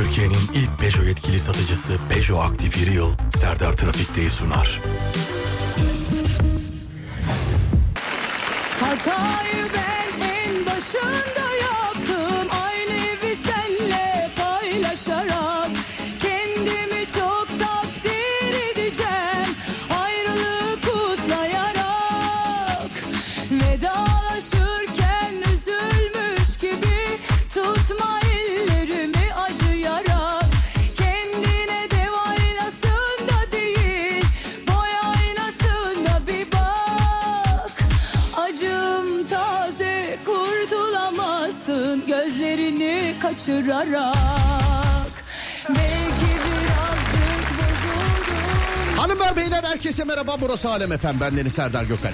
Türkiye'nin ilk Peugeot yetkili satıcısı Peugeot Aktif Yıl Serdar Trafik'teyi sunar. Hatayı ben en başında Hanımlar beyler herkese merhaba burası Alem Efem ben Deniz Serdar Gökal.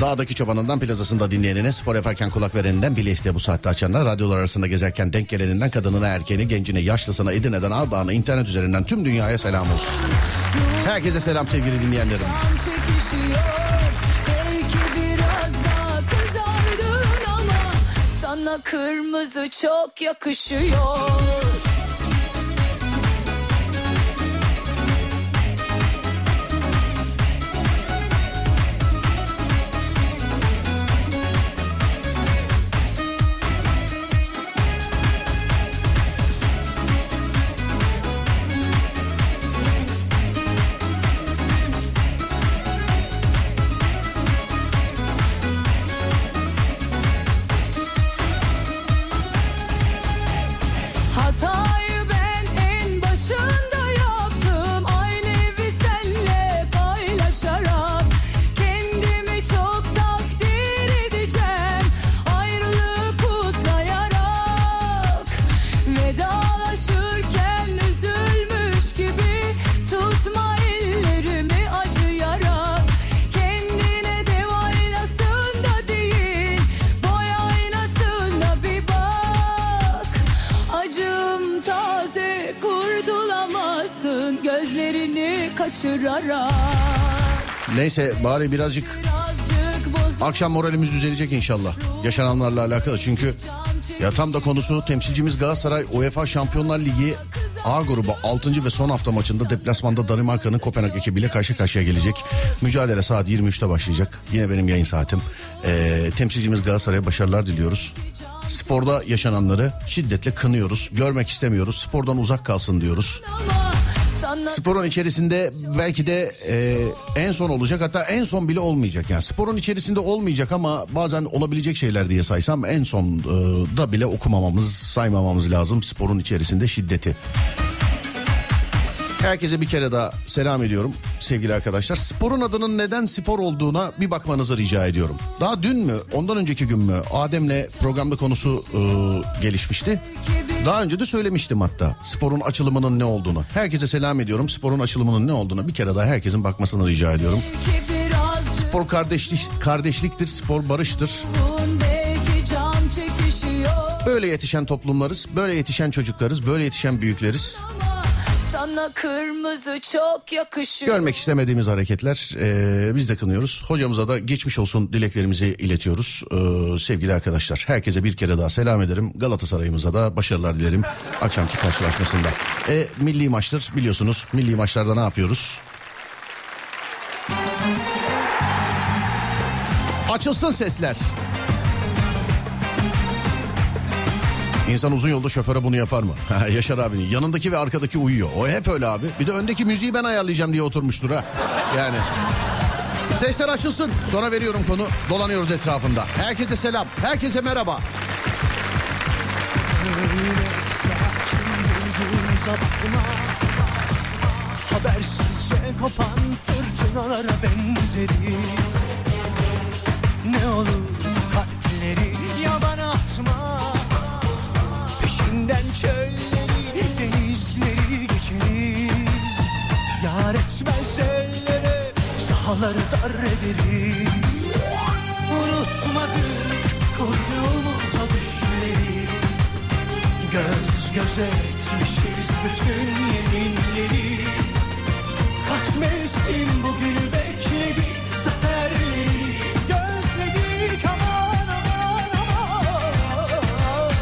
Dağdaki çobanından plazasında dinleyenine, spor yaparken kulak vereninden, bile isteye bu saatte açanlar, radyolar arasında gezerken denk geleninden, kadınına, erkeğine, gencine, yaşlısına, Edirne'den, Ardahan'a, internet üzerinden tüm dünyaya selam olsun. Herkese selam sevgili dinleyenlerim. Kırmızı çok yakışıyor Neyse bari birazcık akşam moralimiz düzelecek inşallah. Yaşananlarla alakalı çünkü ya tam da konusu temsilcimiz Galatasaray UEFA Şampiyonlar Ligi A grubu 6. ve son hafta maçında deplasmanda Danimarka'nın Kopenhag ekibiyle karşı karşıya gelecek. Mücadele saat 23'te başlayacak. Yine benim yayın saatim. Ee, temsilcimiz Galatasaray'a başarılar diliyoruz. Sporda yaşananları şiddetle kınıyoruz. Görmek istemiyoruz. Spordan uzak kalsın diyoruz. ama Sporun içerisinde belki de e, en son olacak hatta en son bile olmayacak. Yani sporun içerisinde olmayacak ama bazen olabilecek şeyler diye saysam en son e, da bile okumamamız, saymamamız lazım sporun içerisinde şiddeti. Herkese bir kere daha selam ediyorum sevgili arkadaşlar. Sporun adının neden spor olduğuna bir bakmanızı rica ediyorum. Daha dün mü, ondan önceki gün mü Adem'le programda konusu e, gelişmişti. Daha önce de söylemiştim hatta sporun açılımının ne olduğunu. Herkese selam ediyorum. Sporun açılımının ne olduğunu bir kere daha herkesin bakmasını rica ediyorum. Spor kardeşlik kardeşliktir, spor barıştır. Böyle yetişen toplumlarız, böyle yetişen çocuklarız, böyle yetişen büyükleriz. Sana kırmızı çok yakışıyor Görmek istemediğimiz hareketler eee, biz de kınıyoruz. Hocamıza da geçmiş olsun dileklerimizi iletiyoruz Eee, sevgili arkadaşlar. Herkese bir kere daha selam ederim. Galatasaray'ımıza da başarılar dilerim akşamki karşılaşmasında. E, milli maçtır biliyorsunuz. Milli maçlarda ne yapıyoruz? Açılsın sesler. İnsan uzun yolda şoföre bunu yapar mı? Yaşar abinin yanındaki ve arkadaki uyuyor. O hep öyle abi. Bir de öndeki müziği ben ayarlayacağım diye oturmuştur ha. Yani. Sesler açılsın. Sonra veriyorum konu. Dolanıyoruz etrafında. Herkese selam. Herkese merhaba. Habersizce kopan fırtınalara benzeriz Ne olur sahaları dar ederiz. Unutmadık kurduğumuz o düşleri Göz göze etmişiz bütün yeminleri. Kaç mevsim bugünü bekledi Zaferleri. Gözledik aman aman aman.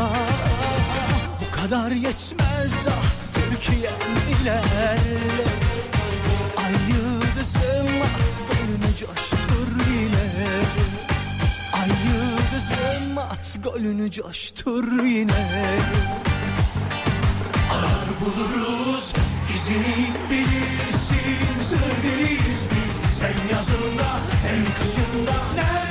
Ah, Bu kadar yetmez ah Türkiye'm ilerle golünü coştur yine. Ay yıldızım at golünü coştur yine. Arar buluruz izini bilirsin. Sır deriz biz sen yazında hem kışında. Nerede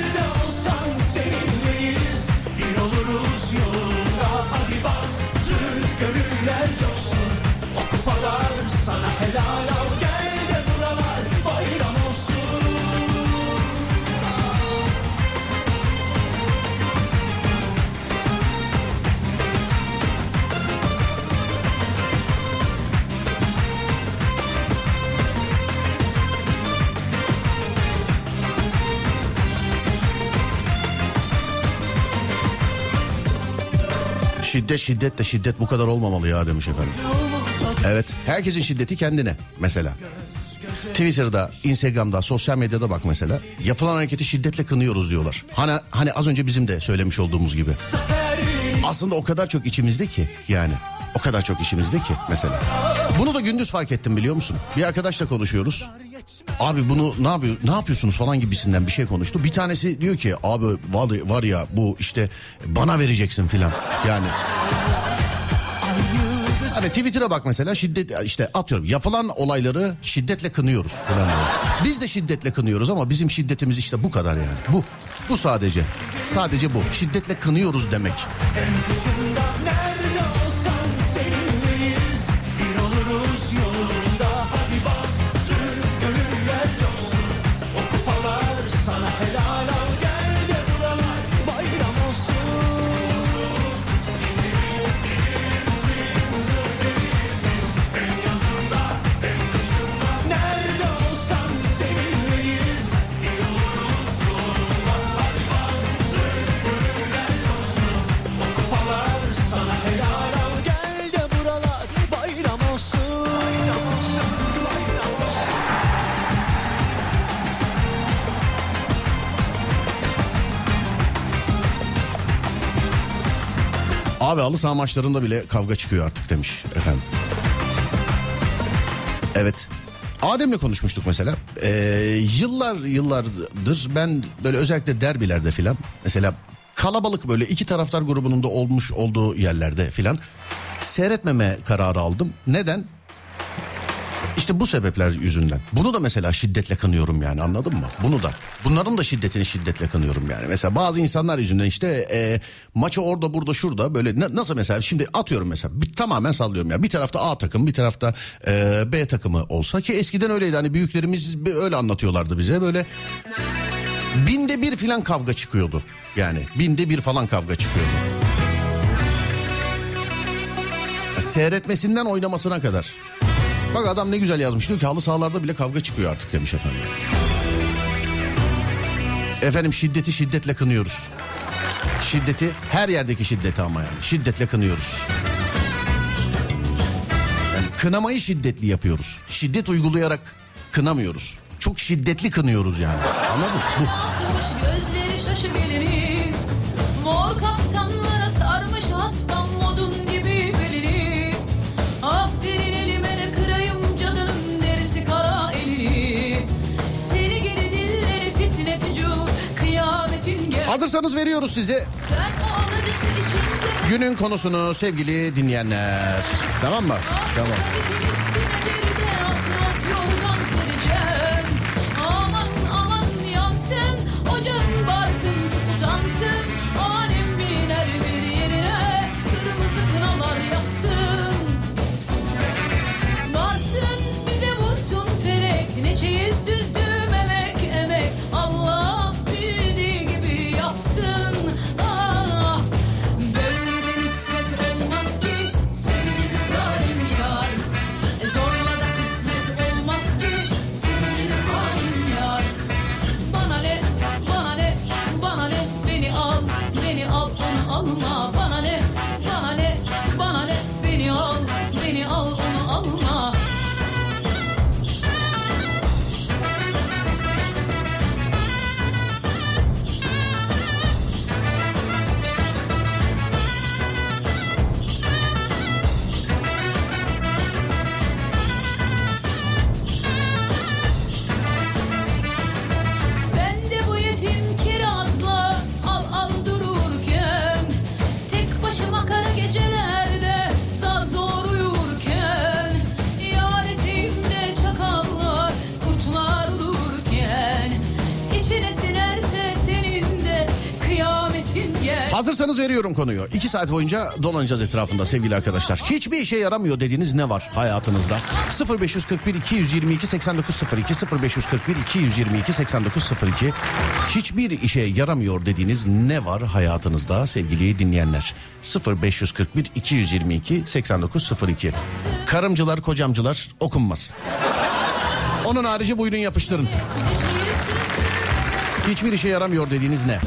Şiddet şiddet de şiddet bu kadar olmamalı ya demiş efendim. Evet herkesin şiddeti kendine mesela. Twitter'da, Instagram'da, sosyal medyada bak mesela. Yapılan hareketi şiddetle kınıyoruz diyorlar. Hani hani az önce bizim de söylemiş olduğumuz gibi. Aslında o kadar çok içimizde ki yani. O kadar çok içimizde ki mesela. Bunu da gündüz fark ettim biliyor musun? Bir arkadaşla konuşuyoruz. Abi bunu ne yapıyor ne yapıyorsunuz falan gibisinden bir şey konuştu. Bir tanesi diyor ki abi var, var ya bu işte bana vereceksin filan. Yani Hani Twitter'a bak mesela şiddet işte atıyorum yapılan olayları şiddetle kınıyoruz. falan. Biz de şiddetle kınıyoruz ama bizim şiddetimiz işte bu kadar yani. Bu. Bu sadece. Sadece bu. Şiddetle kınıyoruz demek. Kışında Abi halı saha maçlarında bile kavga çıkıyor artık demiş efendim. Evet. Adem'le konuşmuştuk mesela. Ee, yıllar yıllardır ben böyle özellikle derbilerde filan mesela kalabalık böyle iki taraftar grubunun da olmuş olduğu yerlerde filan seyretmeme kararı aldım. Neden? İşte bu sebepler yüzünden. Bunu da mesela şiddetle kınıyorum yani anladın mı? Bunu da. Bunların da şiddetini şiddetle kınıyorum yani. Mesela bazı insanlar yüzünden işte e, maçı orada burada şurada böyle na- nasıl mesela şimdi atıyorum mesela bir, tamamen sallıyorum ya. Bir tarafta A takım bir tarafta e, B takımı olsa ki eskiden öyleydi hani büyüklerimiz öyle anlatıyorlardı bize böyle binde bir filan kavga çıkıyordu. Yani binde bir falan kavga çıkıyordu. Seyretmesinden oynamasına kadar. Bak adam ne güzel yazmış diyor ki halı sahalarda bile kavga çıkıyor artık demiş efendim. Efendim şiddeti şiddetle kınıyoruz. Şiddeti her yerdeki şiddeti ama yani şiddetle kınıyoruz. Yani kınamayı şiddetli yapıyoruz. Şiddet uygulayarak kınamıyoruz. Çok şiddetli kınıyoruz yani. Anladın mı? Bu. Hazırsanız veriyoruz size günün konusunu sevgili dinleyenler. Tamam mı? Tamam. Hazırsanız veriyorum konuyu. İki saat boyunca dolanacağız etrafında sevgili arkadaşlar. Hiçbir işe yaramıyor dediğiniz ne var hayatınızda? 0541 222 8902 0541 222 8902 Hiçbir işe yaramıyor dediğiniz ne var hayatınızda sevgili dinleyenler? 0541 222 8902 Karımcılar, kocamcılar okunmaz. Onun harici buyurun yapıştırın. Hiçbir işe yaramıyor dediğiniz ne?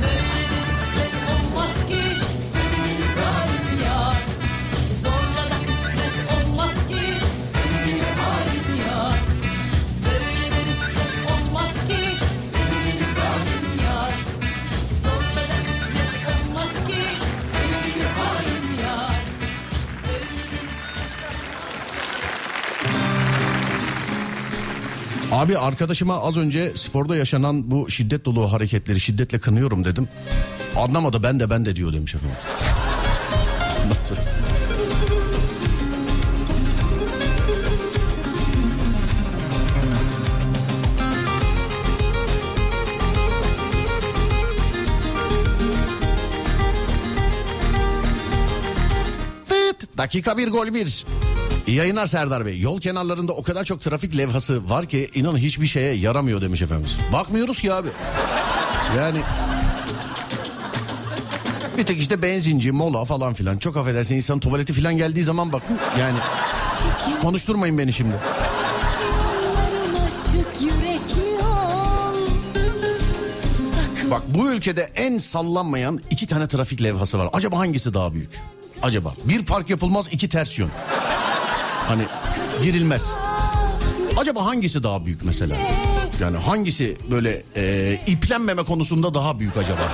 Abi arkadaşıma az önce sporda yaşanan bu şiddet dolu hareketleri şiddetle kınıyorum dedim. Anlamadı ben de ben de diyor demiş efendim. Dakika bir gol bir. İyi yayınlar Serdar Bey. Yol kenarlarında o kadar çok trafik levhası var ki inan hiçbir şeye yaramıyor demiş efendimiz. Bakmıyoruz ki abi. Yani bir tek işte benzinci, mola falan filan. Çok affedersin insan tuvaleti falan geldiği zaman bakın yani konuşturmayın beni şimdi. Bak bu ülkede en sallanmayan iki tane trafik levhası var. Acaba hangisi daha büyük? Acaba bir park yapılmaz iki ters yön. Hani girilmez. Acaba hangisi daha büyük mesela? Yani hangisi böyle e, iplenmeme konusunda daha büyük acaba?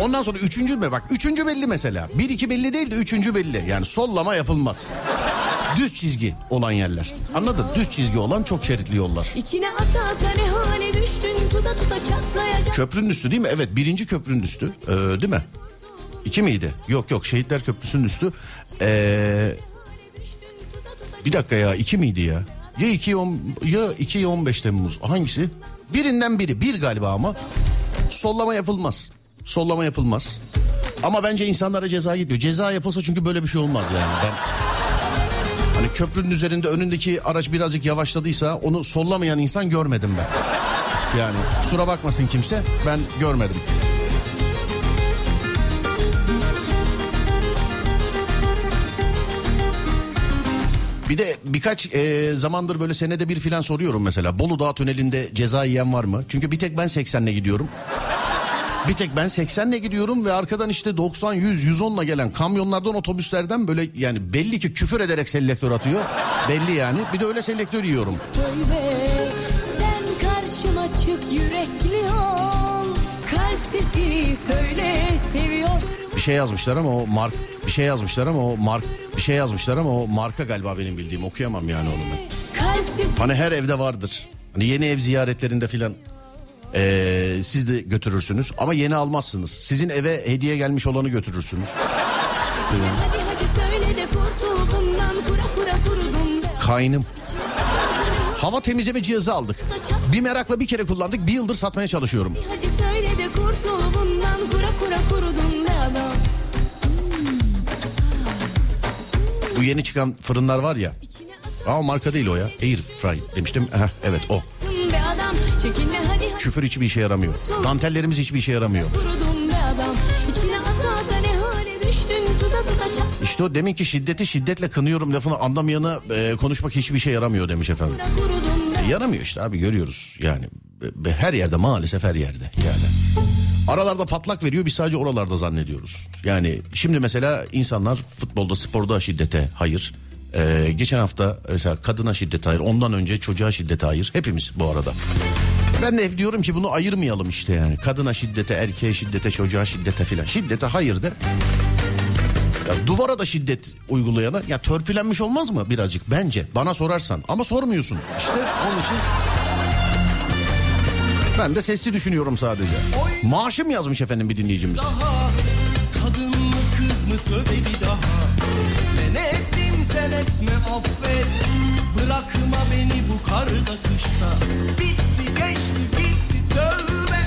Ondan sonra üçüncü mü? Bak üçüncü belli mesela. Bir iki belli değil de üçüncü belli. Yani sollama yapılmaz. Düz çizgi olan yerler. Anladın? Düz çizgi olan çok şeritli yollar. İçine ata ata ne hale düştün Tuta tuta çatlayacak Köprünün üstü değil mi? Evet birinci köprünün üstü. Ee, değil mi? İki miydi? Yok yok Şehitler Köprüsü'nün üstü. Ee, bir dakika ya iki miydi ya? Ya 2 on, ya 2 ya 15 Temmuz hangisi? Birinden biri bir galiba ama sollama yapılmaz. Sollama yapılmaz. Ama bence insanlara ceza gidiyor. Ceza yapılsa çünkü böyle bir şey olmaz yani. Ben Hani köprünün üzerinde önündeki araç birazcık yavaşladıysa onu sollamayan insan görmedim ben. Yani kusura bakmasın kimse ben görmedim. Bir de birkaç e, zamandır böyle senede bir filan soruyorum mesela. Bolu Dağı tünelinde ceza yiyen var mı? Çünkü bir tek ben 80'le gidiyorum. Bir tek ben 80'le gidiyorum ve arkadan işte 90, 100, 110'la gelen kamyonlardan, otobüslerden böyle yani belli ki küfür ederek selektör atıyor. Belli yani. Bir de öyle selektör yiyorum. Söyle sen karşıma çık yürekli ol Kalp sesini söyle seviyorum Bir şey yazmışlar ama o mark bir şey yazmışlar ama o mark bir şey yazmışlar ama o marka galiba benim bildiğim okuyamam yani onu ben. Hani her evde vardır. Hani yeni ev ziyaretlerinde filan eee, siz de götürürsünüz ama yeni almazsınız. Sizin eve hediye gelmiş olanı götürürsünüz. Hadi hadi söyle de kurtul bundan Kura kura kurudum ben Kaynım. Hava temizleme cihazı aldık. Bir merakla bir kere kullandık. Bir yıldır satmaya çalışıyorum. Hadi söyle de kurtul bundan Kura kura Bu yeni çıkan fırınlar var ya. Ama marka değil o ya. Air fry demiştim. Heh, evet o. Küfür hiçbir işe yaramıyor. Dantellerimiz hiçbir işe yaramıyor. İşte o demin ki şiddeti şiddetle kınıyorum lafını anlamayana e, konuşmak hiçbir işe yaramıyor demiş efendim. E, yaramıyor işte abi görüyoruz yani. Her yerde maalesef her yerde yani. Aralarda patlak veriyor biz sadece oralarda zannediyoruz. Yani şimdi mesela insanlar futbolda sporda şiddete hayır. Ee, geçen hafta mesela kadına şiddete hayır. Ondan önce çocuğa şiddete hayır. Hepimiz bu arada. Ben de diyorum ki bunu ayırmayalım işte yani. Kadına şiddete, erkeğe şiddete, çocuğa şiddete filan. Şiddete hayır de. Ya duvara da şiddet uygulayana ya törpülenmiş olmaz mı birazcık bence bana sorarsan ama sormuyorsun işte onun için ben de sesli düşünüyorum sadece. Maaşım yazmış efendim bir dinleyicimiz. Daha, kadın mı kız mı tövbe bir daha. Ne ettim sen etme affet. Bırakma beni bu karda kışta. Bitti geçti bitti tövbe.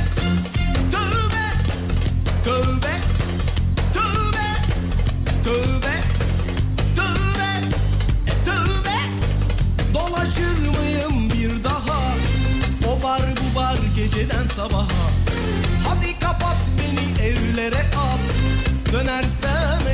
Tövbe. Tövbe. Tövbe. Tövbe. Sabaha. Hadi kapat beni evlere at. Dönersem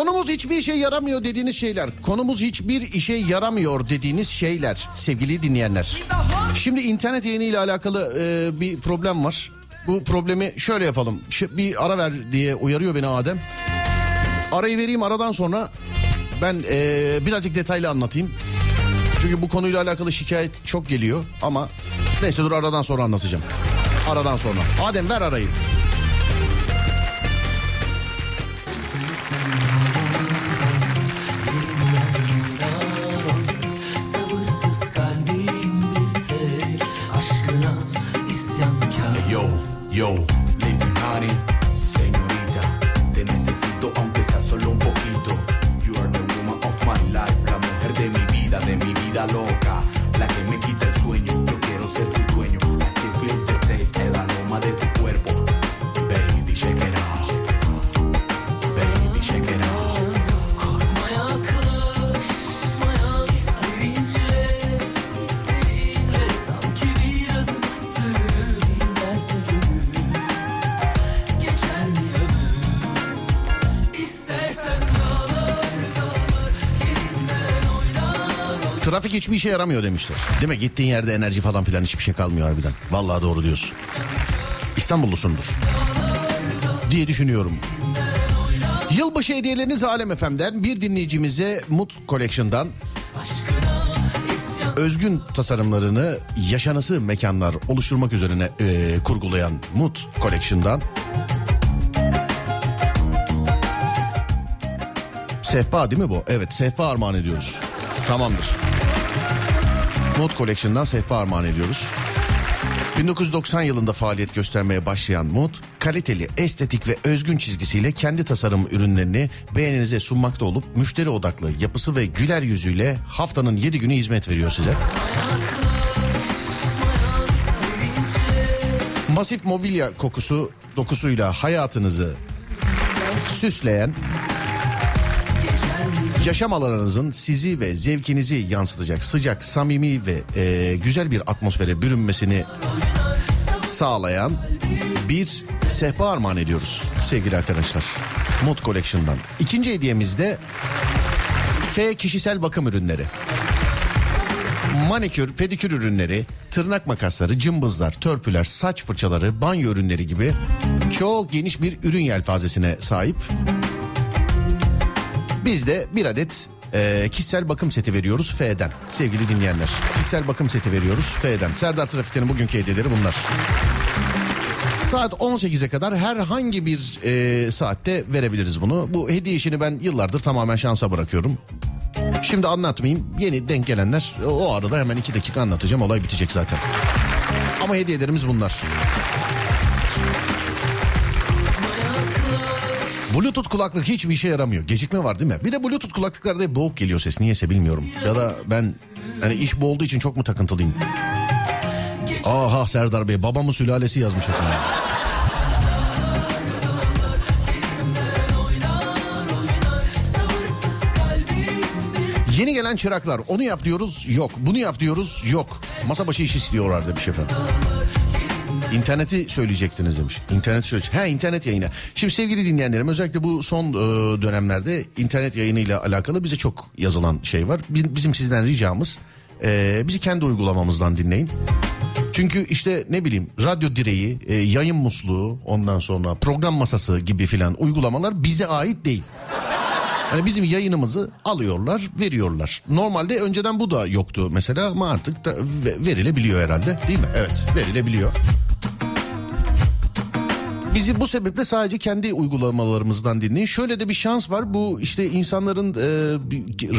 Konumuz hiçbir işe yaramıyor dediğiniz şeyler. Konumuz hiçbir işe yaramıyor dediğiniz şeyler sevgili dinleyenler. Şimdi internet yayını ile alakalı e, bir problem var. Bu problemi şöyle yapalım. Bir ara ver diye uyarıyor beni Adem. Arayı vereyim aradan sonra ben e, birazcık detaylı anlatayım. Çünkü bu konuyla alakalı şikayet çok geliyor ama neyse dur aradan sonra anlatacağım. Aradan sonra. Adem ver arayı. Hiçbir işe yaramıyor demişler. Değil mi? Gittiğin yerde enerji falan filan hiçbir şey kalmıyor harbiden. Vallahi doğru diyorsun. İstanbullusundur. Diye düşünüyorum. Yılbaşı hediyeleriniz Alem FM'den bir dinleyicimize Mut Collection'dan özgün tasarımlarını yaşanası mekanlar oluşturmak üzerine e, kurgulayan Mut Collection'dan Sehpa değil mi bu? Evet sehpa armağan ediyoruz. Tamamdır. Mut Collection'dan sehpa armağan ediyoruz. 1990 yılında faaliyet göstermeye başlayan Mut, kaliteli, estetik ve özgün çizgisiyle kendi tasarım ürünlerini beğeninize sunmakta olup müşteri odaklı yapısı ve güler yüzüyle haftanın 7 günü hizmet veriyor size. Masif mobilya kokusu dokusuyla hayatınızı süsleyen yaşam alanınızın sizi ve zevkinizi yansıtacak sıcak, samimi ve e, güzel bir atmosfere bürünmesini sağlayan bir sehpa armağan ediyoruz sevgili arkadaşlar. Mood Collection'dan. İkinci hediyemiz de F kişisel bakım ürünleri. Manikür, pedikür ürünleri, tırnak makasları, cımbızlar, törpüler, saç fırçaları, banyo ürünleri gibi çok geniş bir ürün yelpazesine sahip. Biz de bir adet e, kişisel bakım seti veriyoruz F'den sevgili dinleyenler. Kişisel bakım seti veriyoruz F'den. Serdar Trafik'ten bugünkü hediyeleri bunlar. Saat 18'e kadar herhangi bir e, saatte verebiliriz bunu. Bu hediye işini ben yıllardır tamamen şansa bırakıyorum. Şimdi anlatmayayım. Yeni denk gelenler o arada hemen iki dakika anlatacağım. Olay bitecek zaten. Ama hediyelerimiz bunlar. Bluetooth kulaklık hiçbir işe yaramıyor. Gecikme var değil mi? Bir de Bluetooth kulaklıklarda hep boğuk geliyor ses. Niyeyse bilmiyorum. Ya da ben hani iş bu olduğu için çok mu takıntılıyım? Aha Serdar Bey babamın sülalesi yazmış efendim. Yeni gelen çıraklar onu yap diyoruz yok. Bunu yap diyoruz yok. Masa başı iş istiyorlar demiş efendim. İnterneti söyleyecektiniz demiş. İnternet söyle. Ha internet yayını. Şimdi sevgili dinleyenlerim özellikle bu son e, dönemlerde internet yayınıyla alakalı bize çok yazılan şey var. Bi- Bizim sizden ricamız e, bizi kendi uygulamamızdan dinleyin. Çünkü işte ne bileyim radyo direği, e, yayın musluğu, ondan sonra program masası gibi filan uygulamalar bize ait değil. Yani bizim yayınımızı alıyorlar, veriyorlar. Normalde önceden bu da yoktu mesela ama artık da ve- verilebiliyor herhalde değil mi? Evet, verilebiliyor. Bizi bu sebeple sadece kendi uygulamalarımızdan dinleyin. Şöyle de bir şans var. Bu işte insanların e,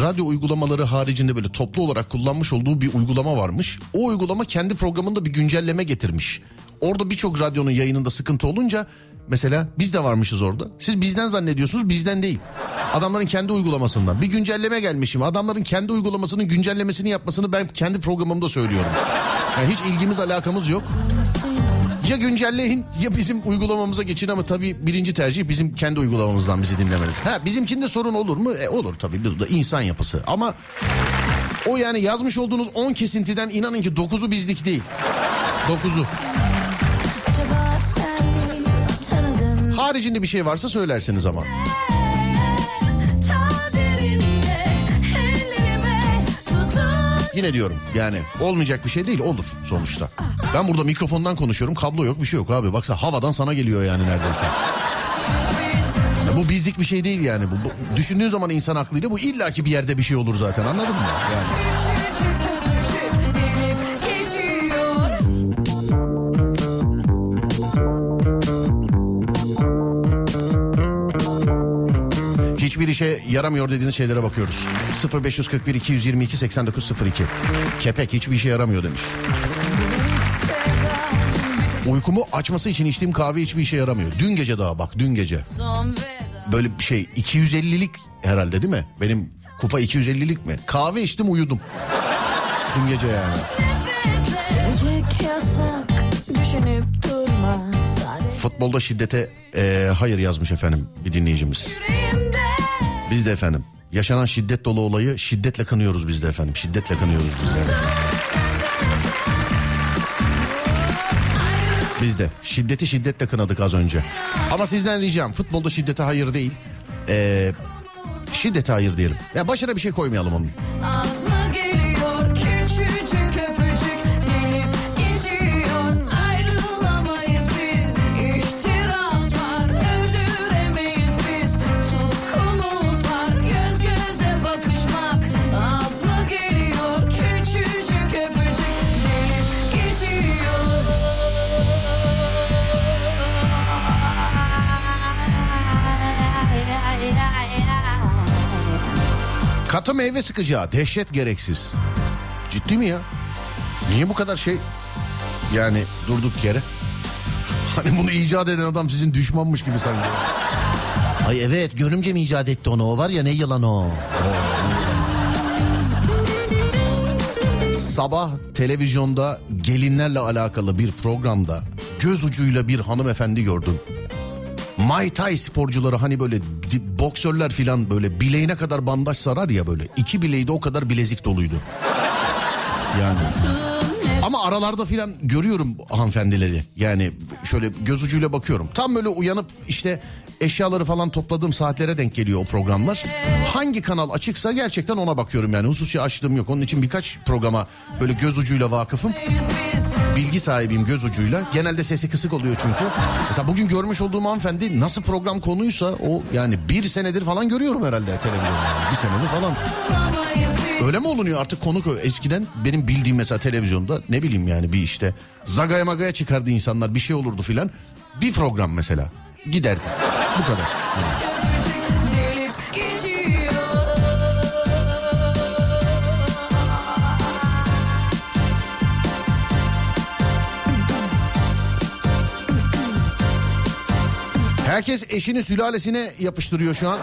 radyo uygulamaları haricinde böyle toplu olarak kullanmış olduğu bir uygulama varmış. O uygulama kendi programında bir güncelleme getirmiş. Orada birçok radyonun yayınında sıkıntı olunca mesela biz de varmışız orada. Siz bizden zannediyorsunuz bizden değil. Adamların kendi uygulamasından. Bir güncelleme gelmişim. Adamların kendi uygulamasının güncellemesini yapmasını ben kendi programımda söylüyorum. Yani hiç ilgimiz alakamız yok. Ya güncelleyin ya bizim uygulamamıza geçin ama tabii birinci tercih bizim kendi uygulamamızdan bizi dinlemeniz. Ha bizimkinde sorun olur mu? E, olur tabii bu da insan yapısı ama o yani yazmış olduğunuz 10 kesintiden inanın ki 9'u bizlik değil. 9'u. Acaba sen mi tanıdın Haricinde bir şey varsa söylersiniz ama. Yine diyorum yani olmayacak bir şey değil olur sonuçta. Ben burada mikrofondan konuşuyorum kablo yok bir şey yok abi. Baksana havadan sana geliyor yani neredeyse. Ya bu bizlik bir şey değil yani. Bu, bu- düşündüğün zaman insan aklıyla bu illaki bir yerde bir şey olur zaten anladın mı? Yani. Hiçbir işe yaramıyor dediğiniz şeylere bakıyoruz. 0541 222 8902. Kepek hiçbir işe yaramıyor demiş. Uykumu açması için içtiğim kahve hiçbir işe yaramıyor. Dün gece daha bak dün gece. Böyle bir şey 250'lik herhalde değil mi? Benim kupa 250'lik mi? Kahve içtim uyudum. Dün gece yani. Futbolda şiddete eee, hayır yazmış efendim bir dinleyicimiz. yüreğimde Biz de efendim yaşanan şiddet dolu olayı şiddetle kınıyoruz biz de efendim. Şiddetle kınıyoruz biz de. Biz de şiddeti şiddetle kınadık az önce. Ama sizden ricam futbolda şiddete hayır değil. Eee şiddete hayır diyelim. Ya başına bir şey koymayalım onun. Katı meyve sıkacağı dehşet gereksiz. Ciddi mi ya? Niye bu kadar şey? Yani durduk yere. Hani bunu icat eden adam sizin düşmanmış gibi sanki. Ay evet görümce mi icat etti onu o var ya ne yalan o. Sabah televizyonda gelinlerle alakalı bir programda göz ucuyla bir hanımefendi gördüm. Muay Thai sporcuları hani böyle boksörler filan böyle bileğine kadar bandaj sarar ya böyle. iki bileği de o kadar bilezik doluydu. Yani. Ama aralarda filan görüyorum hanımefendileri. Yani şöyle göz ucuyla bakıyorum. Tam böyle uyanıp işte eşyaları falan topladığım saatlere denk geliyor o programlar. Hangi kanal açıksa gerçekten ona bakıyorum yani. Hususi açtığım yok. Onun için birkaç programa böyle göz ucuyla vakıfım. Bilgi sahibiyim göz ucuyla. Genelde sesi kısık oluyor çünkü. Mesela bugün görmüş olduğum hanımefendi nasıl program konuysa o yani bir senedir falan görüyorum herhalde televizyonda. Bir senedir falan. Öyle mi olunuyor artık konu ko- eskiden benim bildiğim mesela televizyonda ne bileyim yani bir işte zagaya magaya çıkardı insanlar bir şey olurdu filan. Bir program mesela giderdi. Bu kadar. Yani. Herkes eşini sülalesine yapıştırıyor şu an.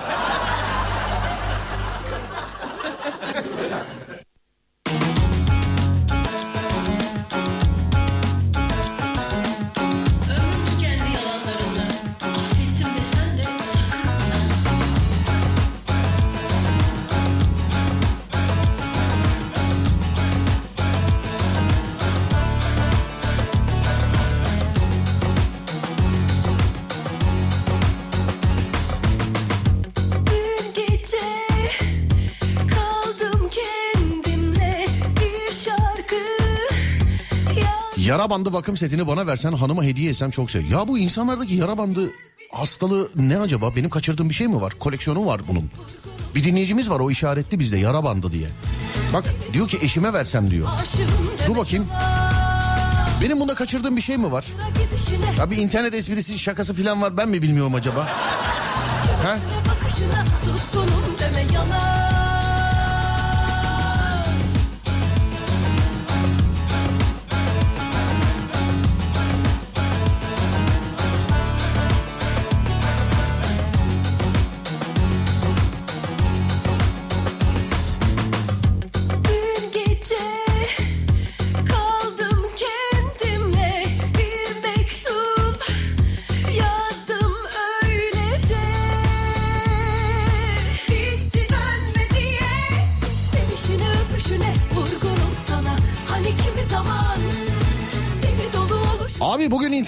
Yara bandı bakım setini bana versen hanıma hediye etsem çok sev. Ya bu insanlardaki yara bandı hastalığı ne acaba? Benim kaçırdığım bir şey mi var? Koleksiyonu var bunun. Bir dinleyicimiz var o işaretli bizde yara bandı diye. Bak diyor ki eşime versem diyor. Dur bakayım. Benim bunda kaçırdığım bir şey mi var? bir internet esprisi şakası falan var ben mi bilmiyorum acaba? Ha?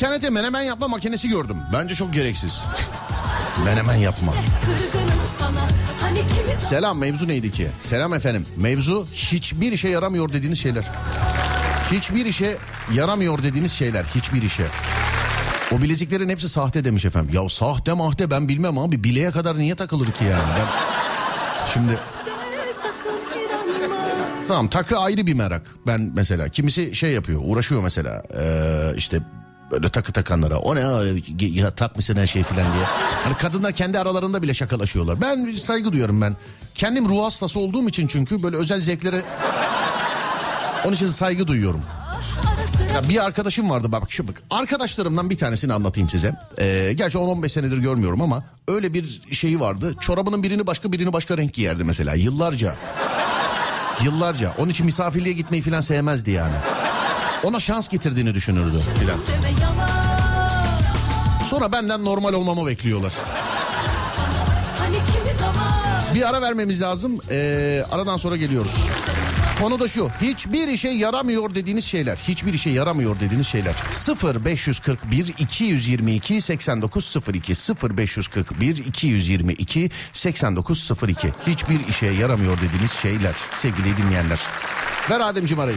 İnternete menemen yapma makinesi gördüm. Bence çok gereksiz. menemen yapma. Hani Selam mevzu neydi ki? Selam efendim. Mevzu hiçbir işe yaramıyor dediğiniz şeyler. Hiçbir işe yaramıyor dediğiniz şeyler. Hiçbir işe. O bileziklerin hepsi sahte demiş efendim. Ya sahte mahte ben bilmem abi. Bileğe kadar niye takılır ki yani? Ben... Şimdi tamam takı ayrı bir merak. Ben mesela kimisi şey yapıyor uğraşıyor mesela. Ee, işte böyle takı takanlara. O ne ya, takmışsın her şey filan diye. Hani kadınlar kendi aralarında bile şakalaşıyorlar. Ben saygı duyuyorum ben. Kendim ruh hastası olduğum için çünkü böyle özel zevklere... Onun için saygı duyuyorum. Ya bir arkadaşım vardı bak şu bak. Arkadaşlarımdan bir tanesini anlatayım size. Ee, gerçi 10-15 senedir görmüyorum ama öyle bir şeyi vardı. Çorabının birini başka birini başka renk giyerdi mesela yıllarca. Yıllarca. Onun için misafirliğe gitmeyi falan sevmezdi yani. Ona şans getirdiğini düşünürdü filan. Sonra benden normal olmamı bekliyorlar. Bir ara vermemiz lazım. Ee, aradan sonra geliyoruz. Konu da şu. Hiçbir işe yaramıyor dediğiniz şeyler. Hiçbir işe yaramıyor dediğiniz şeyler. 0 541 222 8902 0 541 222 8902. Hiçbir işe yaramıyor dediğiniz şeyler sevgili dinleyenler. Ver Ademciğim arayı.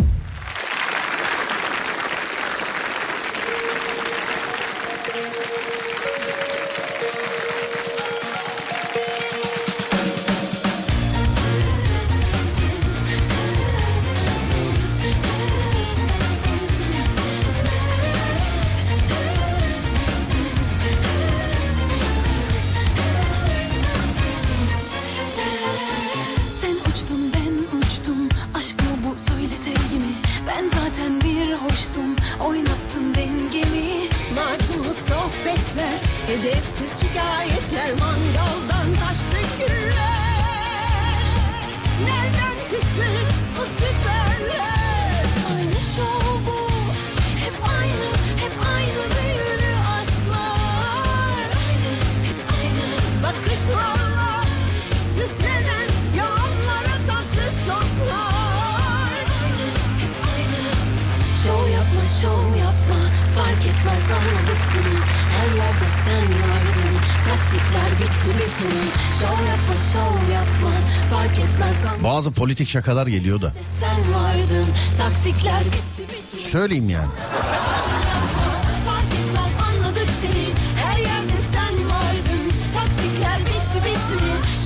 Yerde sen vardın. Taktikler bitti bitti. Şov yapma şov yapma. Fark etmez Bazı politik şakalar geliyor da. sen vardın. Taktikler bitti bitti. Söyleyeyim yani.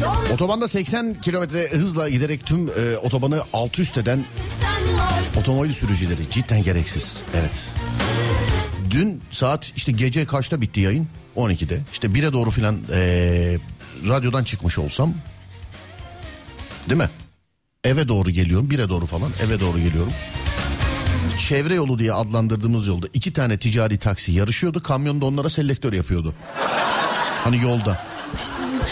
Sen Otobanda 80 kilometre hızla giderek tüm e, otobanı alt üst eden sen otomobil sürücüleri cidden gereksiz. Evet. Dün saat işte gece kaçta bitti yayın? 12'de. İşte 1'e doğru filan eee, radyodan çıkmış olsam. Değil mi? Eve doğru geliyorum. 1'e doğru falan eve doğru geliyorum. Çevre yolu diye adlandırdığımız yolda iki tane ticari taksi yarışıyordu. Kamyon da onlara selektör yapıyordu. Hani yolda.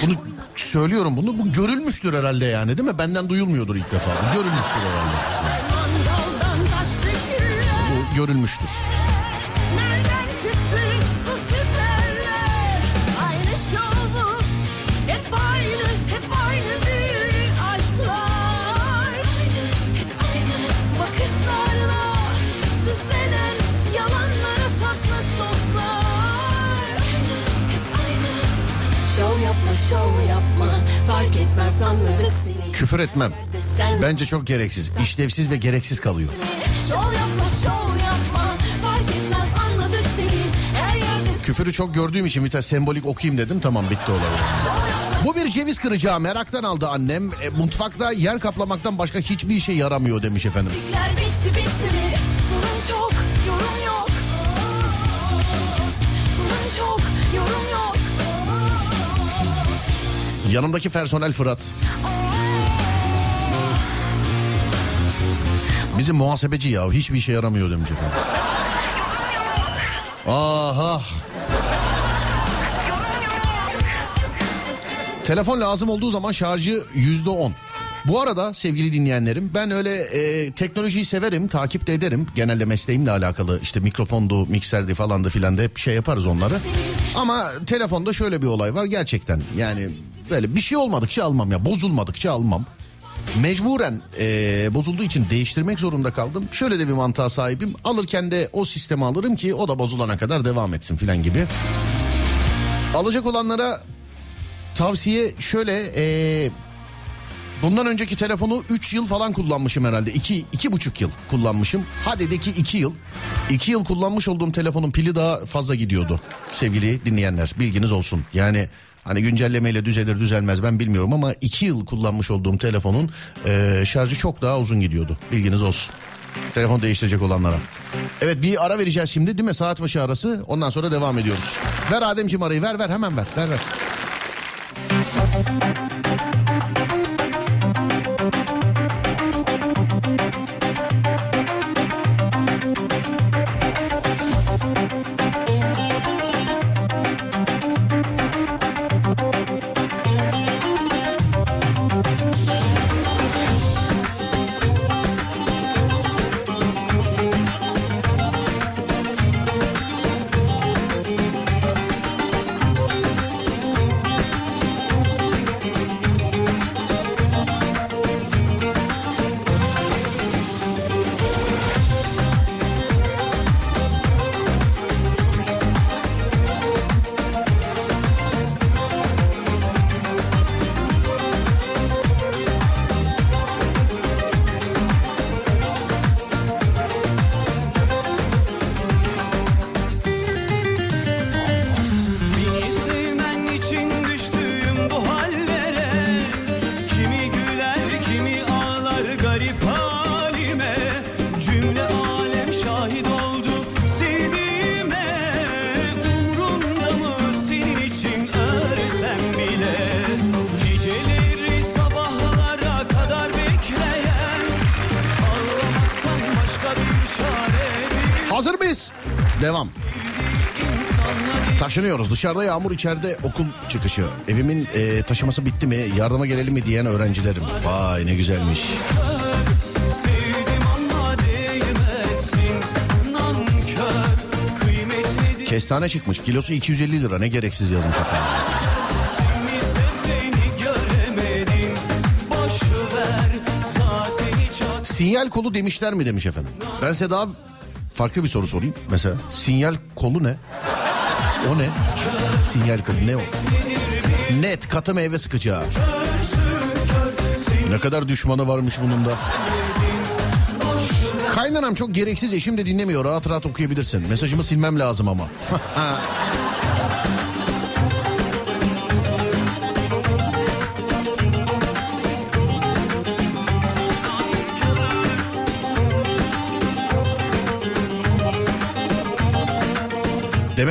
Bunu söylüyorum bunu. Bu görülmüştür herhalde yani değil mi? Benden duyulmuyordur ilk defa. Görülmüştür herhalde. Bu görülmüştür. Şov yapma fark etmez anladık seni Küfür etmem. Bence çok gereksiz. işlevsiz ve gereksiz kalıyor. şov yapma şov yapma fark etmez anladık seni Her yerde Küfürü çok gördüğüm için bir tane sembolik okuyayım dedim. Tamam bitti olay. Bu bir ceviz kıracağı meraktan aldı annem. E, mutfakta yer kaplamaktan başka hiçbir işe yaramıyor demiş efendim. Bitti bitti? Sorun çok, Yanımdaki personel Fırat. Bizim muhasebeci ya hiçbir işe yaramıyor demiş efendim. Aha. Telefon lazım olduğu zaman şarjı yüzde on. Bu arada sevgili dinleyenlerim ben öyle e, teknolojiyi severim takip de ederim. Genelde mesleğimle alakalı işte mikrofondu, mikserdi falan da filan da hep şey yaparız onları. Ama telefonda şöyle bir olay var gerçekten yani böyle bir şey olmadıkça almam ya bozulmadıkça almam. Mecburen e, bozulduğu için değiştirmek zorunda kaldım. Şöyle de bir mantığa sahibim. Alırken de o sistemi alırım ki o da bozulana kadar devam etsin filan gibi. Alacak olanlara tavsiye şöyle e, bundan önceki telefonu 3 yıl falan kullanmışım herhalde. 2 iki, buçuk yıl kullanmışım. Hadi de ki 2 yıl. 2 yıl kullanmış olduğum telefonun pili daha fazla gidiyordu. Sevgili dinleyenler bilginiz olsun. Yani hani güncellemeyle düzelir düzelmez ben bilmiyorum ama 2 yıl kullanmış olduğum telefonun e, şarjı çok daha uzun gidiyordu. Bilginiz olsun. Telefon değiştirecek olanlara. Evet bir ara vereceğiz şimdi değil mi? Saat başı arası. Ondan sonra devam ediyoruz. Ver Ademciğim arayı ver ver hemen ver. Ver ver. Taşınıyoruz. Dışarıda yağmur, içeride okul çıkışı. Evimin e, taşıması bitti mi, yardıma gelelim mi diyen öğrencilerim. Vay ne güzelmiş. Kestane çıkmış. Kilosu 250 lira. Ne gereksiz yazmış efendim. Sinyal kolu demişler mi demiş efendim. Ben size daha farklı bir soru sorayım. Mesela sinyal kolu ne? O ne? Sinyal kolu ne o? Net katı meyve sıkacağı. Ne kadar düşmanı varmış bunun da. Kaynanam çok gereksiz eşim de dinlemiyor rahat rahat okuyabilirsin. Mesajımı silmem lazım ama.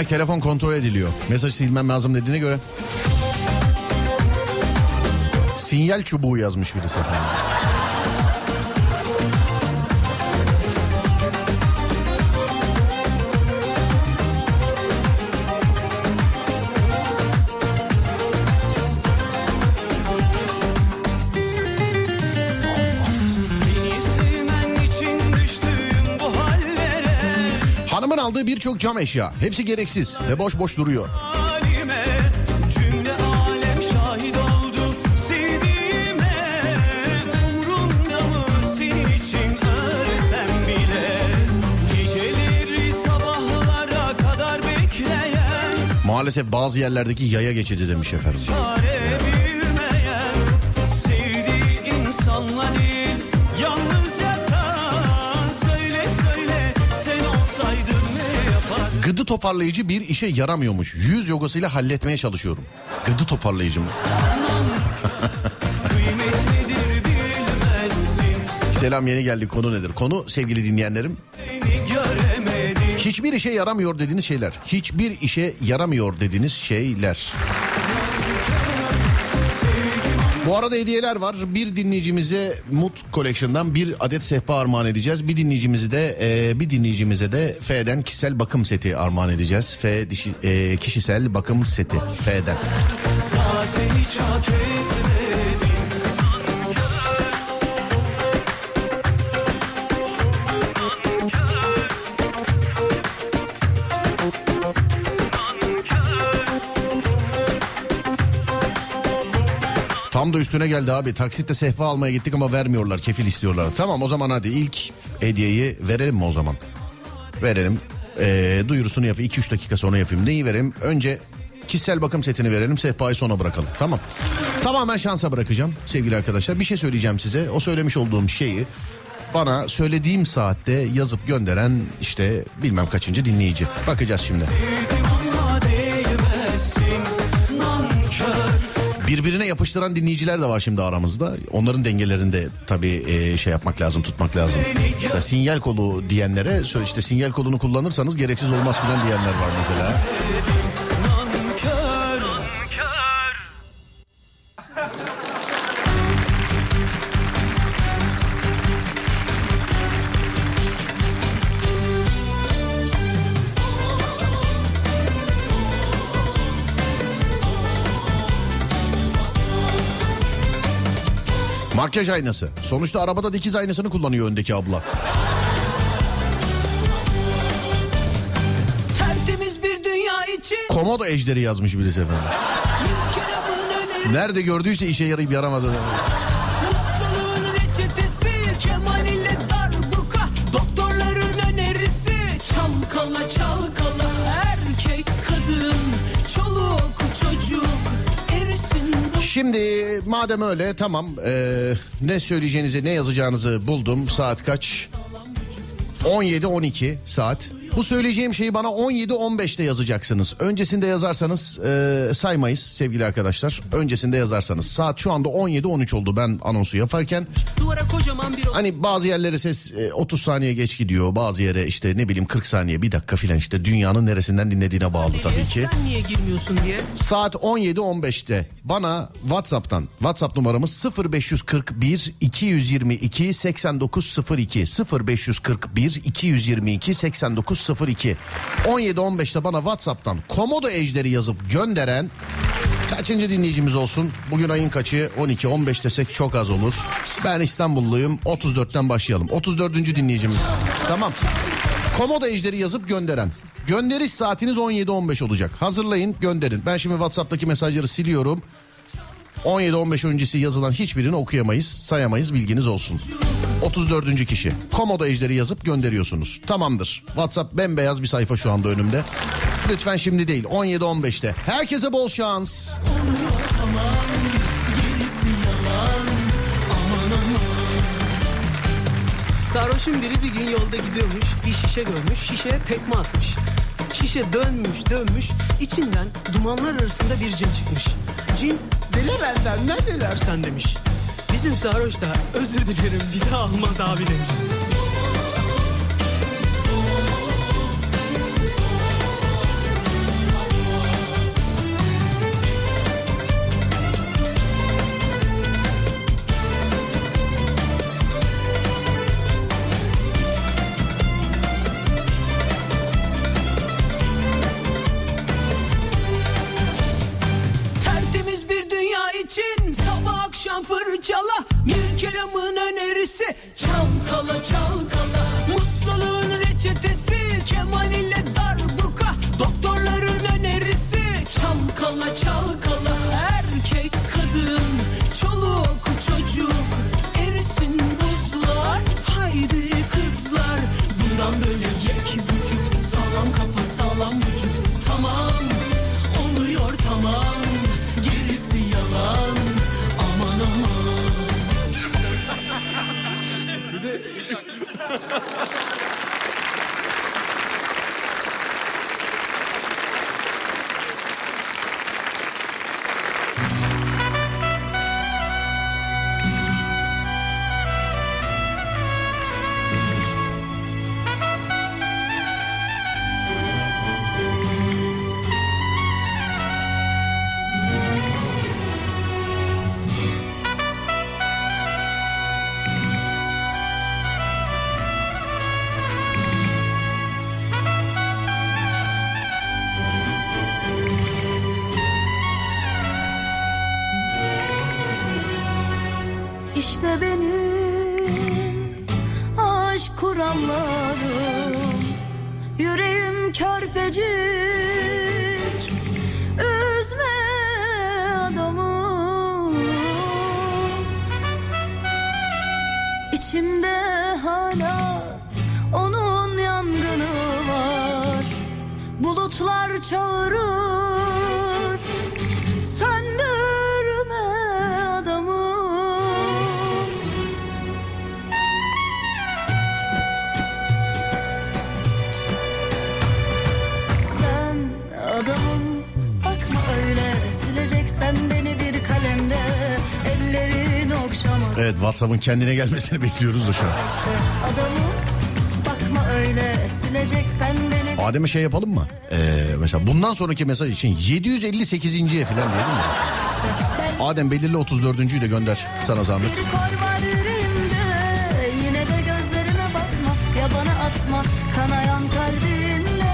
Demek telefon kontrol ediliyor. Mesaj silmem lazım dediğine göre. Sinyal çubuğu yazmış birisi efendim. Hanımın aldığı birçok cam eşya. Hepsi gereksiz ve boş boş duruyor. Maalesef bazı yerlerdeki yaya geçidi demiş efendim. Çare toparlayıcı bir işe yaramıyormuş. Yüz yogasıyla halletmeye çalışıyorum. Gıdı toparlayıcı mı? Selam yeni geldi konu nedir? Konu sevgili dinleyenlerim hiçbir işe yaramıyor dediğiniz şeyler. Hiçbir işe yaramıyor dediğiniz şeyler. Bu arada hediyeler var. Bir dinleyicimize Mut Collection'dan bir adet sehpa armağan edeceğiz. Bir dinleyicimizi de e, bir dinleyicimize de F'den kişisel bakım seti armağan edeceğiz. F dişi, e, kişisel bakım seti F'den. Zaten hiç hak etmedim Tam da üstüne geldi abi. Taksitle sehpa almaya gittik ama vermiyorlar. Kefil istiyorlar. Tamam o zaman hadi ilk hediyeyi verelim mi o zaman? Verelim. Ee, duyurusunu yapayım. 2-3 dakika sonra yapayım. Neyi verelim? Önce kişisel bakım setini verelim. Sehpayı sona bırakalım. Tamam. Tamamen şansa bırakacağım sevgili arkadaşlar. Bir şey söyleyeceğim size. O söylemiş olduğum şeyi bana söylediğim saatte yazıp gönderen işte bilmem kaçıncı dinleyici. Bakacağız şimdi. Ama Birbirine yapıştıran dinleyiciler de var şimdi aramızda. Onların dengelerinde tabii e, şey yapmak lazım, tutmak lazım. Mesela sinyal kolu diyenlere işte sinyal kolunu kullanırsanız gereksiz olmaz filan diyenler var mesela. Makyaj aynası. Sonuçta arabada dikiz aynasını kullanıyor öndeki abla. Tertemiz bir dünya için Komodo ejderi yazmış birisi efendim. Nerede gördüyse işe yarayıp yaramadı. Şimdi madem öyle tamam ee, ne söyleyeceğinizi ne yazacağınızı buldum. Saat kaç? 17-12 saat. Bu söyleyeceğim şeyi bana 17-15'te yazacaksınız. Öncesinde yazarsanız ee, saymayız sevgili arkadaşlar. Öncesinde yazarsanız. Saat şu anda 17-13 oldu ben anonsu yaparken. Hani bazı yerlere ses e, 30 saniye geç gidiyor. Bazı yere işte ne bileyim 40 saniye bir dakika filan işte dünyanın neresinden dinlediğine bağlı tabii ki. Saat 17.15'te bana WhatsApp'tan WhatsApp numaramız 0541 222 8902 0541 222 8902 17.15'te bana WhatsApp'tan Komodo ejderi yazıp gönderen kaçıncı dinleyicimiz olsun? Bugün ayın kaçı? 12 15 desek çok az olur. Ben İstanbulluyum. 34'ten başlayalım. 34. dinleyicimiz. Tamam. Komodo ejderi yazıp gönderen. Gönderiş saatiniz 17-15 olacak. Hazırlayın gönderin. Ben şimdi WhatsApp'taki mesajları siliyorum. 17-15 öncesi yazılan hiçbirini okuyamayız, sayamayız bilginiz olsun. 34. kişi. Komodo ejderi yazıp gönderiyorsunuz. Tamamdır. WhatsApp bembeyaz bir sayfa şu anda önümde. Lütfen şimdi değil 17-15'te. Herkese bol şans. Sarhoşun biri bir gün yolda gidiyormuş Bir şişe görmüş şişeye tekme atmış Şişe dönmüş dönmüş içinden dumanlar arasında bir cin çıkmış Cin dele benden ne dilersen demiş. Bizim sarhoş da özür dilerim bir daha almaz abi demiş benim aşk kuramlarım. Yüreğim körpecik üzme adamı. İçimde hala onun yangını var. Bulutlar çağırır Evet WhatsApp'ın kendine gelmesini bekliyoruz da şu an. Adem'e şey yapalım mı? Ee, mesela bundan sonraki mesaj için 758.ye falan diyelim mi? Adem belirli 34.'ü de gönder sana zahmet. atma kanayan kalbimle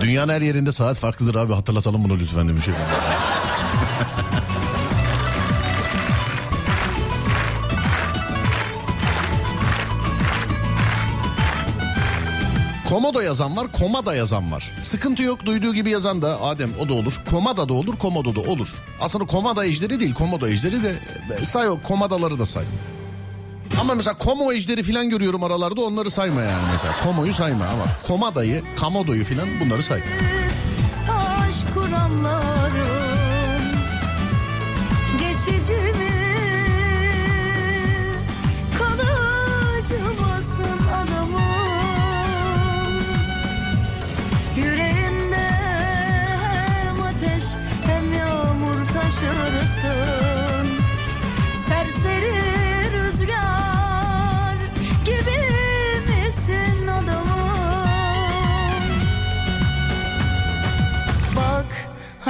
Dünyanın her yerinde saat farklıdır abi hatırlatalım bunu lütfen demiş efendim. Komodo yazan var, komada yazan var. Sıkıntı yok, duyduğu gibi yazan da Adem o da olur. Komada da olur, komodo da olur. Aslında komada ejderi değil, komodo ejderi de e, say o komadaları da say. Ama mesela komo ejderi falan görüyorum aralarda onları sayma yani mesela. Komoyu sayma ama komadayı, kamodoyu falan bunları say. Aşk kuramların Geçici mi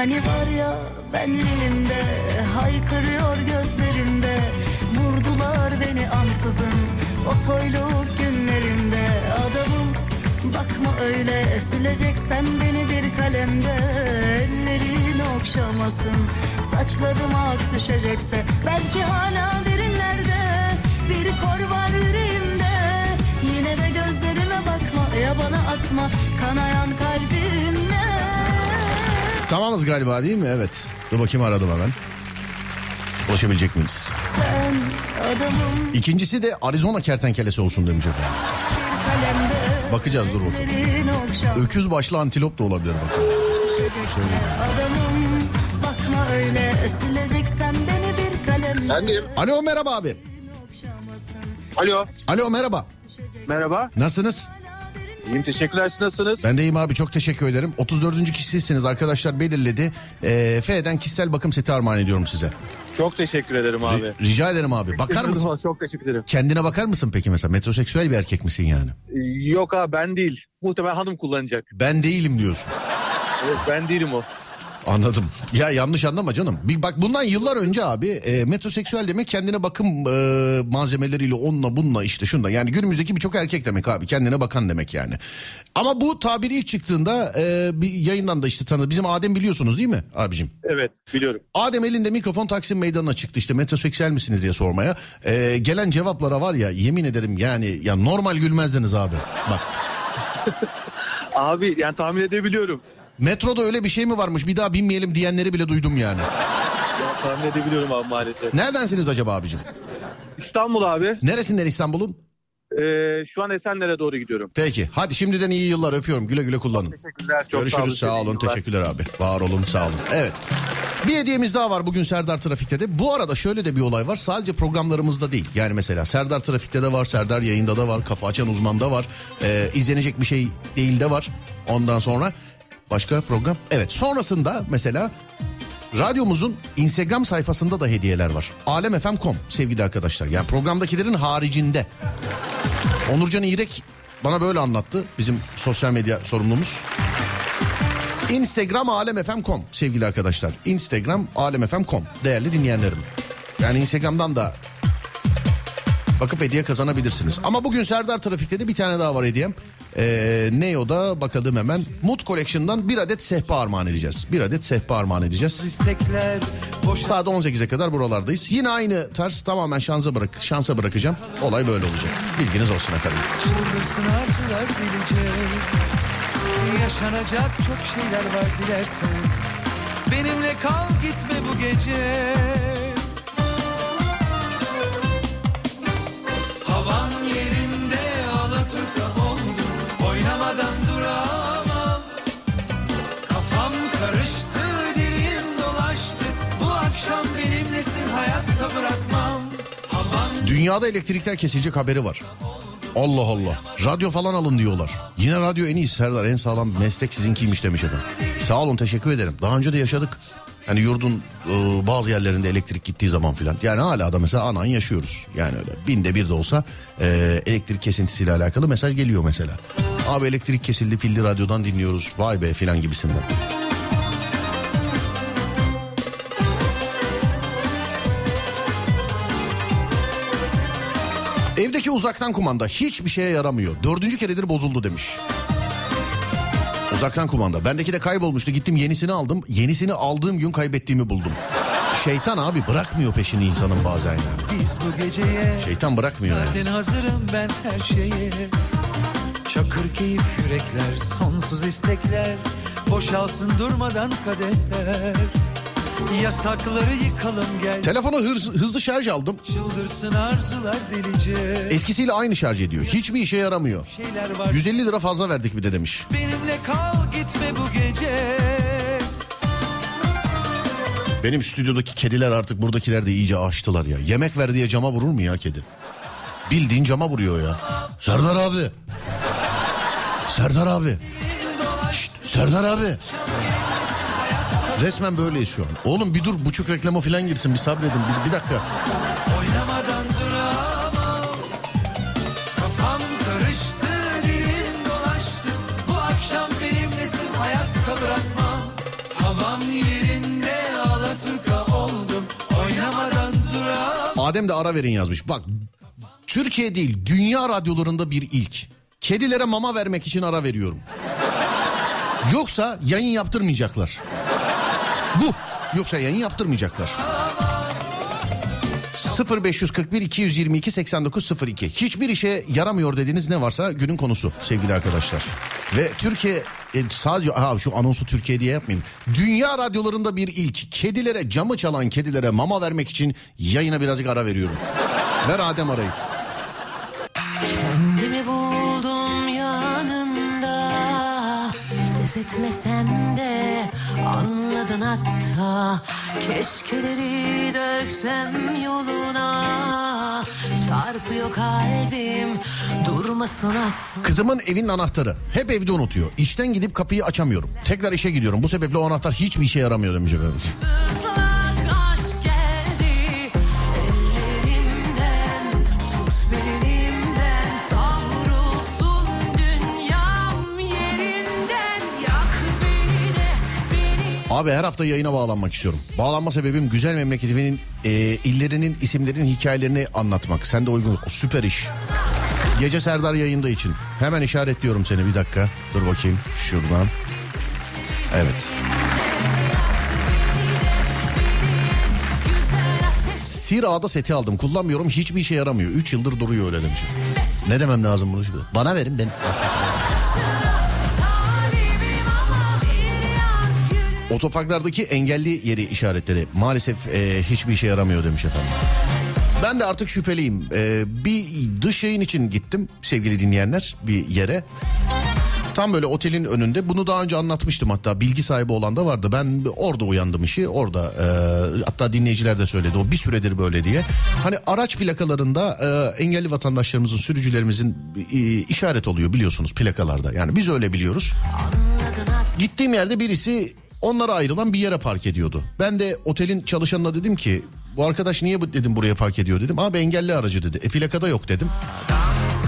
hani var ya benliğimde Haykırıyor gözlerimde Vurdular beni ansızın O toyluk günlerimde Adamım bakma öyle Sileceksen beni bir kalemde. Ellerin okşamasın Saçlarım ak düşecekse. Belki hala derinlerde Bir kor var yüreğimde. Yine de gözlerime bakma Ya bana atma. Kanayan kalbimle Tamamız galiba değil mi? Evet. Dur bakayım aradım hemen. Ulaşabilecek miyiz? İkincisi de Arizona kertenkelesi olsun demiş efendim. Bakacağız dur bakalım. Öküz başlı antilop da olabilir bak. Adamım bakma öyle Sileceksen beni bir Efendim. Alo merhaba abi. Alo. Alo merhaba. Merhaba. Nasılsınız? İyiyim teşekkürler. Siz nasılsınız? Ben de iyiyim abi çok teşekkür ederim. 34. kişisiniz arkadaşlar belirledi. Ee, F'den kişisel bakım seti armağan ediyorum size. Çok teşekkür ederim abi. Ri- Rica ederim abi. Bakar mısın? Çok teşekkür ederim. Kendine bakar mısın peki mesela? Metroseksüel bir erkek misin yani? Yok abi ben değil. Muhtemelen hanım kullanacak. Ben değilim diyorsun. Evet, ben değilim o. Anladım. Ya yanlış anlama canım. Bir bak bundan yıllar önce abi e, metroseksüel demek kendine bakım e, malzemeleriyle onunla bununla işte şunda. Yani günümüzdeki birçok erkek demek abi. Kendine bakan demek yani. Ama bu tabiri ilk çıktığında e, bir yayından da işte tanıdı. Bizim Adem biliyorsunuz değil mi abicim? Evet biliyorum. Adem elinde mikrofon Taksim Meydanı'na çıktı işte metroseksüel misiniz diye sormaya. E, gelen cevaplara var ya yemin ederim yani ya normal gülmezdiniz abi. Bak Abi yani tahmin edebiliyorum. Metroda öyle bir şey mi varmış bir daha binmeyelim diyenleri bile duydum yani. Ya, tahmin edebiliyorum abi maalesef. Neredensiniz acaba abicim? İstanbul abi. Neresinden İstanbul'un? Ee, şu an Esenler'e doğru gidiyorum. Peki hadi şimdiden iyi yıllar öpüyorum güle güle kullanın. Teşekkürler. Çok Görüşürüz sağ olun, Teşekkürler. teşekkürler abi. Var olun sağ olun. Evet. Bir hediyemiz daha var bugün Serdar Trafik'te de. Bu arada şöyle de bir olay var. Sadece programlarımızda değil. Yani mesela Serdar Trafik'te de var, Serdar Yayında da var, Kafa Açan Uzman'da var. Ee, izlenecek bir şey değil de var. Ondan sonra başka program. Evet sonrasında mesela Radyomuzun Instagram sayfasında da hediyeler var. Alemfm.com sevgili arkadaşlar. Yani programdakilerin haricinde. Onurcan İrek bana böyle anlattı. Bizim sosyal medya sorumlumuz. Instagram alemfm.com sevgili arkadaşlar. Instagram alemfm.com değerli dinleyenlerim. Yani Instagram'dan da bakıp hediye kazanabilirsiniz. Ama bugün Serdar Trafik'te de bir tane daha var hediyem. Ee, ne o da bakalım hemen. Mood Collection'dan bir adet sehpa armağan edeceğiz. Bir adet sehpa armağan edeceğiz. Saat 18'e kadar buralardayız. Yine aynı tarz tamamen şansa bırak şansa bırakacağım. Olay böyle olacak. Bilginiz olsun efendim. Yaşanacak çok şeyler var dilersen Benimle kal gitme bu gece Dünyada elektrikler kesilecek haberi var. Allah Allah. Radyo falan alın diyorlar. Yine radyo en iyisi Serdar. En sağlam meslek sizinkiymiş demiş adam. Sağ olun teşekkür ederim. Daha önce de yaşadık. Hani yurdun e, bazı yerlerinde elektrik gittiği zaman filan. Yani hala da mesela anan yaşıyoruz. Yani öyle binde bir de olsa e, elektrik kesintisiyle alakalı mesaj geliyor mesela. Abi elektrik kesildi filli radyodan dinliyoruz. Vay be filan gibisinden. Evdeki uzaktan kumanda hiçbir şeye yaramıyor. Dördüncü keredir bozuldu demiş. Uzaktan kumanda. Bendeki de kaybolmuştu. Gittim yenisini aldım. Yenisini aldığım gün kaybettiğimi buldum. Şeytan abi bırakmıyor peşini insanın bazen yani. Biz bu geceye Şeytan bırakmıyor yani. Zaten hazırım ben her şeye Çakır keyif yürekler Sonsuz istekler Boşalsın durmadan kadehler Yasakları yıkalım gel Telefona hız- hızlı şarj aldım. Çıldırsın arzular delice Eskisiyle aynı şarj ediyor. Hiçbir işe yaramıyor. Şeyler var 150 lira fazla verdik bir de demiş. Benimle kal gitme bu gece Benim stüdyodaki kediler artık buradakiler de iyice açtılar ya. Yemek ver diye cama vurur mu ya kedi? Bildiğin cama vuruyor ya. Serdar abi. Serdar abi. Şşt, Serdar abi. Resmen böyleyiz şu an. Oğlum bir dur buçuk reklama falan girsin bir sabredin bir, bir dakika. Oynamadan duramam Kafam karıştı dilim dolaştı Bu akşam benimlesin ayakta bırakmam Havam yerinde Alaturka oldum Oynamadan duramam Adem de ara verin yazmış. Bak Türkiye değil dünya radyolarında bir ilk. Kedilere mama vermek için ara veriyorum. Yoksa yayın yaptırmayacaklar. Bu. Yoksa yayın yaptırmayacaklar. 0541 222 8902. Hiçbir işe yaramıyor dediğiniz ne varsa günün konusu sevgili arkadaşlar. Ve Türkiye e, sadece ha şu anonsu Türkiye diye yapmayayım. Dünya radyolarında bir ilk. Kedilere camı çalan kedilere mama vermek için yayına birazcık ara veriyorum. Ver Adem arayı. Ses etmesem de anladın hatta Keşkeleri döksem yoluna Çarpıyor kalbim durmasın asla Kızımın evinin anahtarı. Hep evde unutuyor. İşten gidip kapıyı açamıyorum. Tekrar işe gidiyorum. Bu sebeple o anahtar hiçbir işe yaramıyor demiş efendim. Abi her hafta yayına bağlanmak istiyorum. Bağlanma sebebim güzel memleketimin e, illerinin isimlerinin hikayelerini anlatmak. Sen de uygun. Süper iş. Gece Serdar yayında için. Hemen işaretliyorum seni bir dakika. Dur bakayım şuradan. Evet. Sir Ağa'da seti aldım. Kullanmıyorum. Hiçbir işe yaramıyor. 3 yıldır duruyor öyle demiş. Ne demem lazım bunu şimdi? Bana verin ben. Otoparklardaki engelli yeri işaretleri maalesef e, hiçbir işe yaramıyor demiş efendim. Ben de artık şüpheliyim. E, bir dış yayın için gittim sevgili dinleyenler bir yere. Tam böyle otelin önünde bunu daha önce anlatmıştım hatta bilgi sahibi olan da vardı. Ben orada uyandım işi orada e, hatta dinleyiciler de söyledi o bir süredir böyle diye. Hani araç plakalarında e, engelli vatandaşlarımızın sürücülerimizin e, işaret oluyor biliyorsunuz plakalarda. Yani biz öyle biliyoruz. Gittiğim yerde birisi onlara ayrılan bir yere park ediyordu. Ben de otelin çalışanına dedim ki bu arkadaş niye bu dedim buraya park ediyor dedim. Abi engelli aracı dedi. E plakada yok dedim.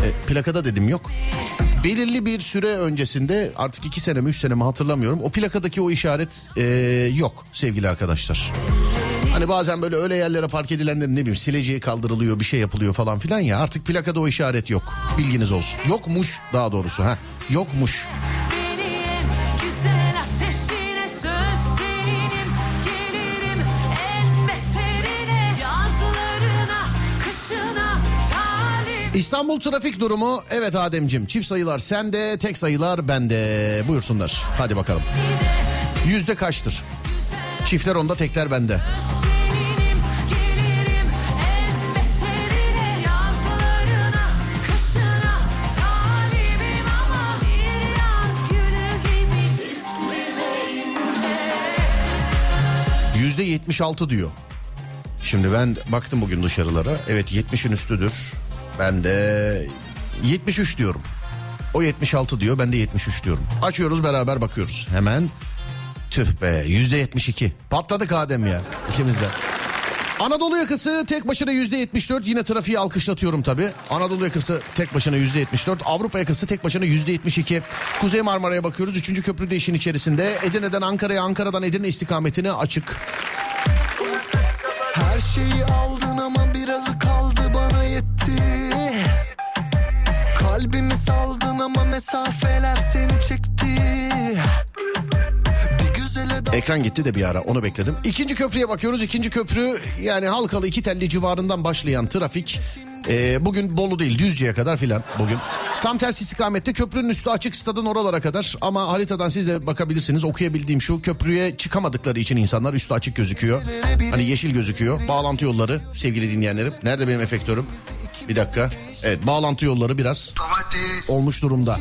E, plakada dedim yok. Belirli bir süre öncesinde artık iki sene mi üç sene mi hatırlamıyorum. O plakadaki o işaret e, yok sevgili arkadaşlar. Hani bazen böyle öyle yerlere park edilenlerin ne bileyim sileceği kaldırılıyor bir şey yapılıyor falan filan ya artık plakada o işaret yok. Bilginiz olsun. Yokmuş daha doğrusu ha. Yokmuş. Beni İstanbul trafik durumu evet Ademcim çift sayılar sende tek sayılar bende buyursunlar hadi bakalım. Yüzde kaçtır? Çiftler onda tekler bende. Yüzde 76 diyor. Şimdi ben baktım bugün dışarılara. Evet 70'in üstüdür. Ben de 73 diyorum. O 76 diyor ben de 73 diyorum. Açıyoruz beraber bakıyoruz. Hemen tüh be %72. Patladık Adem ya ikimiz de. Anadolu yakası tek başına yüzde 74 yine trafiği alkışlatıyorum tabi. Anadolu yakası tek başına yüzde 74 Avrupa yakası tek başına yüzde 72. Kuzey Marmara'ya bakıyoruz. Üçüncü köprü de işin içerisinde. Edirne'den Ankara'ya Ankara'dan Edirne istikametine açık. Her şeyi aldın ama birazı Kalbimi saldın ama mesafeler seni çekti Ekran gitti de bir ara onu bekledim. İkinci köprüye bakıyoruz. İkinci köprü yani Halkalı iki telli civarından başlayan trafik. e, bugün Bolu değil Düzce'ye kadar filan bugün. Tam tersi istikamette köprünün üstü açık stadın oralara kadar. Ama haritadan siz de bakabilirsiniz. Okuyabildiğim şu köprüye çıkamadıkları için insanlar üstü açık gözüküyor. Hani yeşil gözüküyor. Bağlantı yolları sevgili dinleyenlerim. Nerede benim efektörüm? Bir dakika. Evet bağlantı yolları biraz olmuş durumda.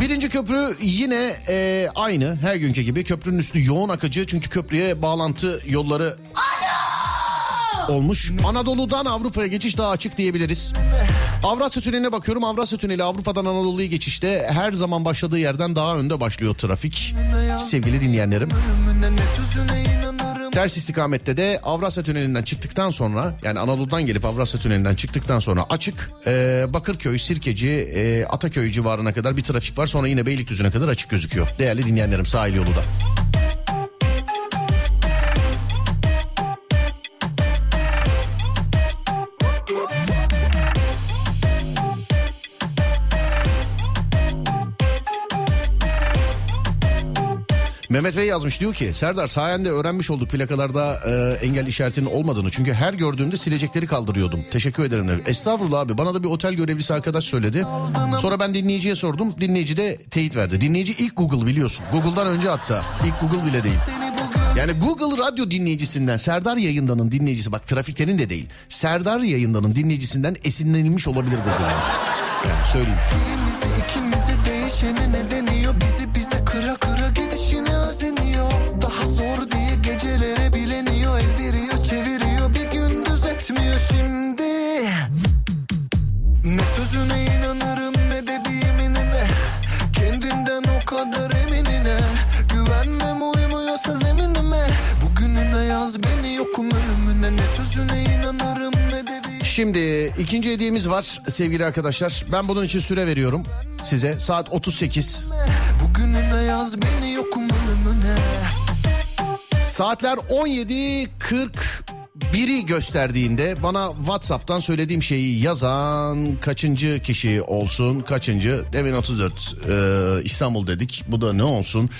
Birinci köprü yine e, aynı her günkü gibi köprünün üstü yoğun akıcı çünkü köprüye bağlantı yolları olmuş. Anadolu'dan Avrupa'ya geçiş daha açık diyebiliriz. Avrasya Tüneli'ne bakıyorum. Avrasya Tüneli Avrupa'dan Anadolu'ya geçişte her zaman başladığı yerden daha önde başlıyor trafik. Sevgili dinleyenlerim. Ters istikamette de Avrasya Tüneli'nden çıktıktan sonra yani Anadolu'dan gelip Avrasya Tüneli'nden çıktıktan sonra açık e, Bakırköy, Sirkeci, e, Ataköy civarına kadar bir trafik var. Sonra yine Beylikdüzü'ne kadar açık gözüküyor. Değerli dinleyenlerim sahil yolu da. Mehmet Bey yazmış diyor ki Serdar sayende öğrenmiş olduk plakalarda e, engel işaretinin olmadığını. Çünkü her gördüğümde silecekleri kaldırıyordum. Teşekkür ederim. Estağfurullah abi bana da bir otel görevlisi arkadaş söyledi. Sonra ben dinleyiciye sordum. Dinleyici de teyit verdi. Dinleyici ilk Google biliyorsun. Google'dan önce hatta. İlk Google bile değil. Yani Google radyo dinleyicisinden Serdar yayındanın dinleyicisi bak trafiklerin de değil. Serdar yayındanın dinleyicisinden esinlenilmiş olabilir Google. Yani söyleyeyim. birimizi ikimizi değişeni ne yokum ölümüne Ne sözüne inanırım ne de bir Şimdi ikinci hediyemiz var sevgili arkadaşlar. Ben bunun için süre veriyorum size. Saat 38. Bugününe yaz beni yokum ölümüne Saatler 17.41'i gösterdiğinde bana WhatsApp'tan söylediğim şeyi yazan kaçıncı kişi olsun? Kaçıncı? Demin 34 ee, İstanbul dedik. Bu da ne olsun?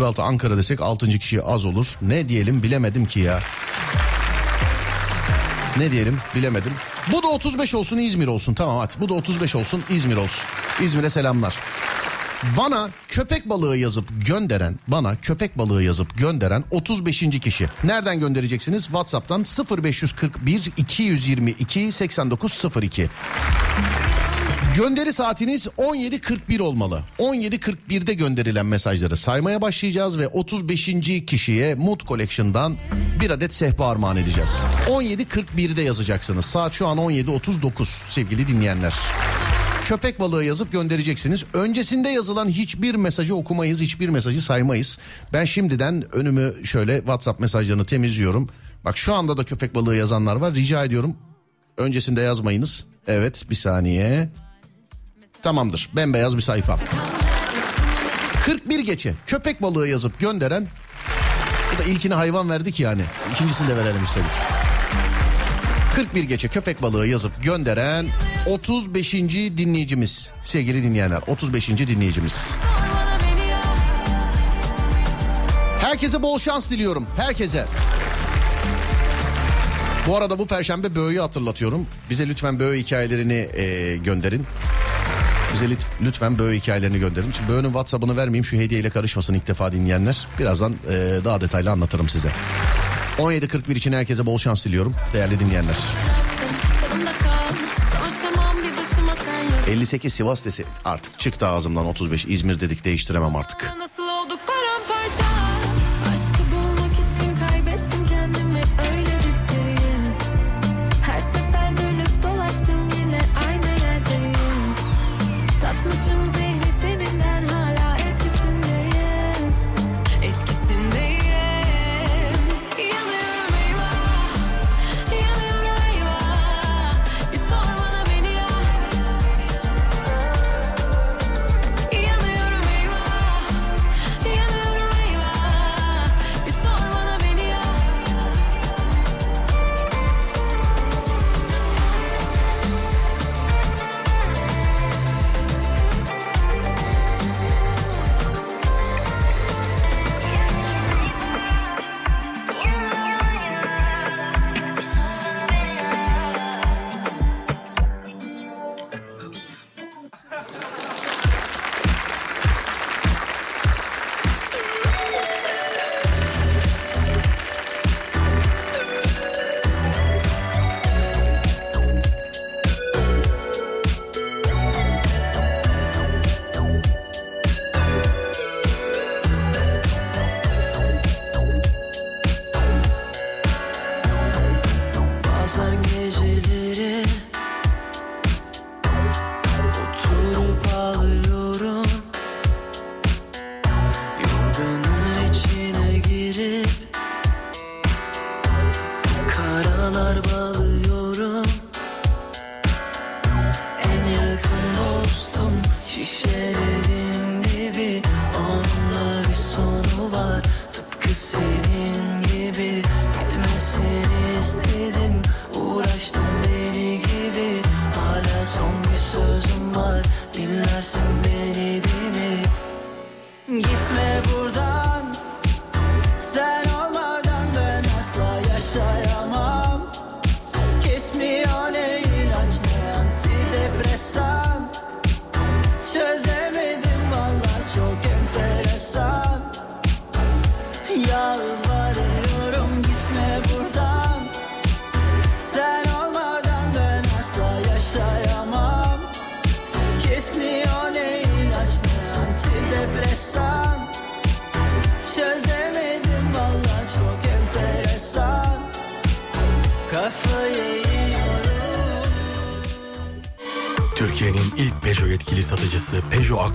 06 Ankara desek 6. kişi az olur. Ne diyelim bilemedim ki ya. Ne diyelim bilemedim. Bu da 35 olsun İzmir olsun tamam hadi. Bu da 35 olsun İzmir olsun. İzmir'e selamlar. Bana köpek balığı yazıp gönderen, bana köpek balığı yazıp gönderen 35. kişi. Nereden göndereceksiniz? WhatsApp'tan 0541 222 8902. Gönderi saatiniz 17.41 olmalı. 17.41'de gönderilen mesajları saymaya başlayacağız ve 35. kişiye Mood Collection'dan bir adet sehpa armağan edeceğiz. 17.41'de yazacaksınız. Saat şu an 17.39 sevgili dinleyenler. Köpek balığı yazıp göndereceksiniz. Öncesinde yazılan hiçbir mesajı okumayız, hiçbir mesajı saymayız. Ben şimdiden önümü şöyle WhatsApp mesajlarını temizliyorum. Bak şu anda da köpek balığı yazanlar var. Rica ediyorum öncesinde yazmayınız. Evet bir saniye. Tamamdır. Bembeyaz bir sayfa. 41 geçe köpek balığı yazıp gönderen bu da ilkini hayvan verdik yani. İkincisini de verelim istedik. 41 geçe köpek balığı yazıp gönderen 35. dinleyicimiz. Sevgili dinleyenler 35. dinleyicimiz. Herkese bol şans diliyorum. Herkese. Bu arada bu perşembe Böğü'yü hatırlatıyorum. Bize lütfen Böğü hikayelerini e, gönderin. Bize lütfen Böğü hikayelerini gönderin. Şimdi Böğü'nün WhatsApp'ını vermeyeyim şu hediyeyle karışmasın ilk defa dinleyenler. Birazdan e, daha detaylı anlatırım size. 17.41 için herkese bol şans diliyorum değerli dinleyenler. Yanımda kal Savaşamam bir başıma sen yok 58 Sivas desi artık çıktı ağzımdan 35 İzmir dedik değiştiremem artık. Nasıl olduk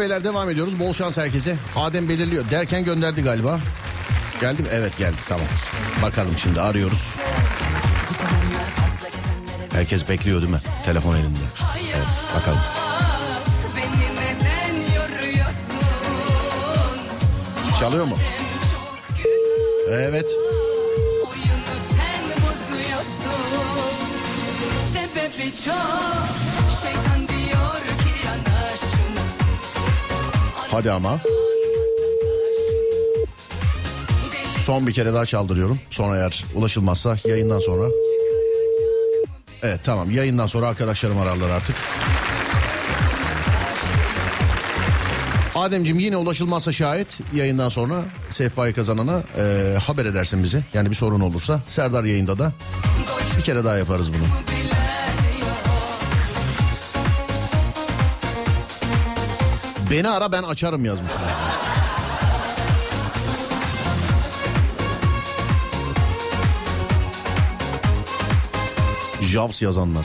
Beyler devam ediyoruz. Bol şans herkese. Adem belirliyor. Derken gönderdi galiba. Geldi mi? Evet geldi tamam. Bakalım şimdi arıyoruz. Herkes bekliyor değil mi? Telefon elinde. Evet bakalım. Çalıyor mu? Evet. Sebebi çok şeytan Hadi ama. Son bir kere daha çaldırıyorum. Sonra eğer ulaşılmazsa yayından sonra. Evet tamam yayından sonra arkadaşlarım ararlar artık. Ademciğim yine ulaşılmazsa şayet yayından sonra sehpayı kazanana e, haber edersin bizi. Yani bir sorun olursa Serdar yayında da bir kere daha yaparız bunu. Beni ara ben açarım yazmışlar. Javs yazanlar.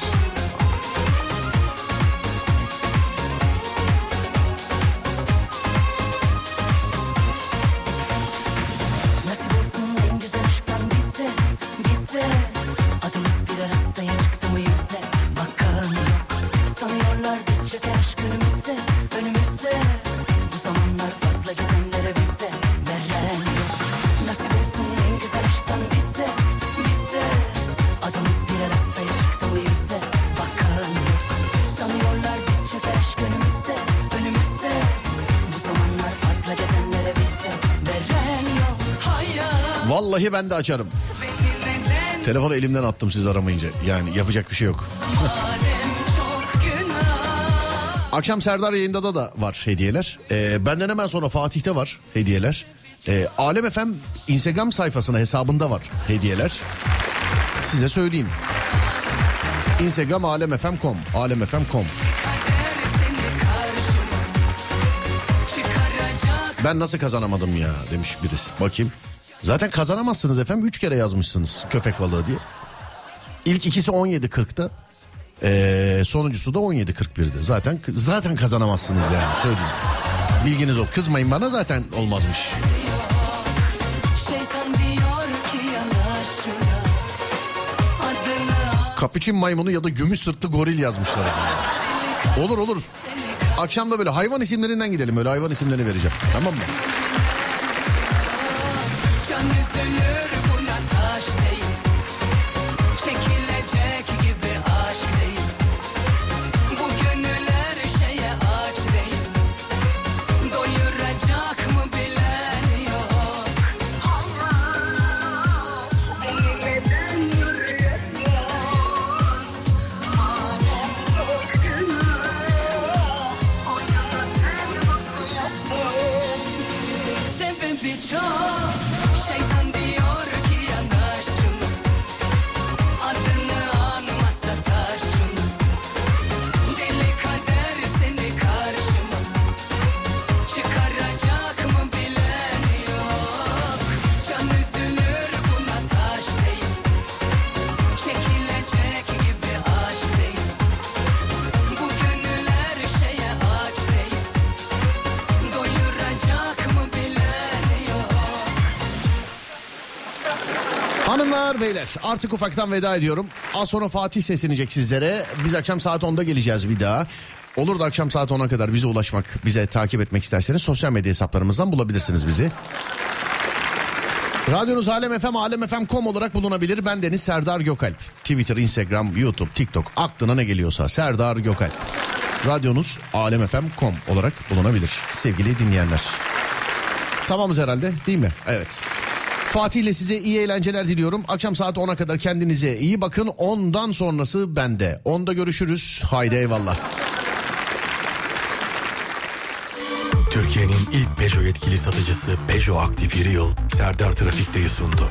Ben de açarım. Telefonu elimden attım siz aramayınca. Yani yapacak bir şey yok. Akşam Serdar yayında da var hediyeler. Ee, benden hemen sonra Fatih'te var hediyeler. Ee, Alem FM Instagram sayfasına hesabında var hediyeler. Size söyleyeyim. Instagram alemfm.com alemfm.com Ben nasıl kazanamadım ya demiş birisi. Bakayım. Zaten kazanamazsınız efendim. Üç kere yazmışsınız köpek balığı diye. İlk ikisi 17.40'ta. Ee, sonuncusu da 17.41'de. Zaten zaten kazanamazsınız yani söyleyeyim. Bilginiz o. Kızmayın bana zaten olmazmış. Kapuçin maymunu ya da gümüş sırtlı goril yazmışlar. Olur olur. Akşam da böyle hayvan isimlerinden gidelim. Öyle hayvan isimlerini vereceğim. Tamam mı? Beyler artık ufaktan veda ediyorum. Az sonra Fatih seslenecek sizlere. Biz akşam saat 10'da geleceğiz bir daha. Olur da akşam saat 10'a kadar bize ulaşmak, bize takip etmek isterseniz sosyal medya hesaplarımızdan bulabilirsiniz bizi. Radyonuz Alem FM, alemfm.com olarak bulunabilir. Ben Deniz Serdar Gökalp. Twitter, Instagram, YouTube, TikTok aklına ne geliyorsa Serdar Gökalp. Radyonuz alemfm.com olarak bulunabilir sevgili dinleyenler. Tamamız herhalde değil mi? Evet. Fatih ile size iyi eğlenceler diliyorum. Akşam saat 10'a kadar kendinize iyi bakın. Ondan sonrası bende. Onda görüşürüz. Haydi eyvallah. Türkiye'nin ilk Peugeot yetkili satıcısı Peugeot Aktif Yeri Yıl Serdar Trafik'teyi sundu.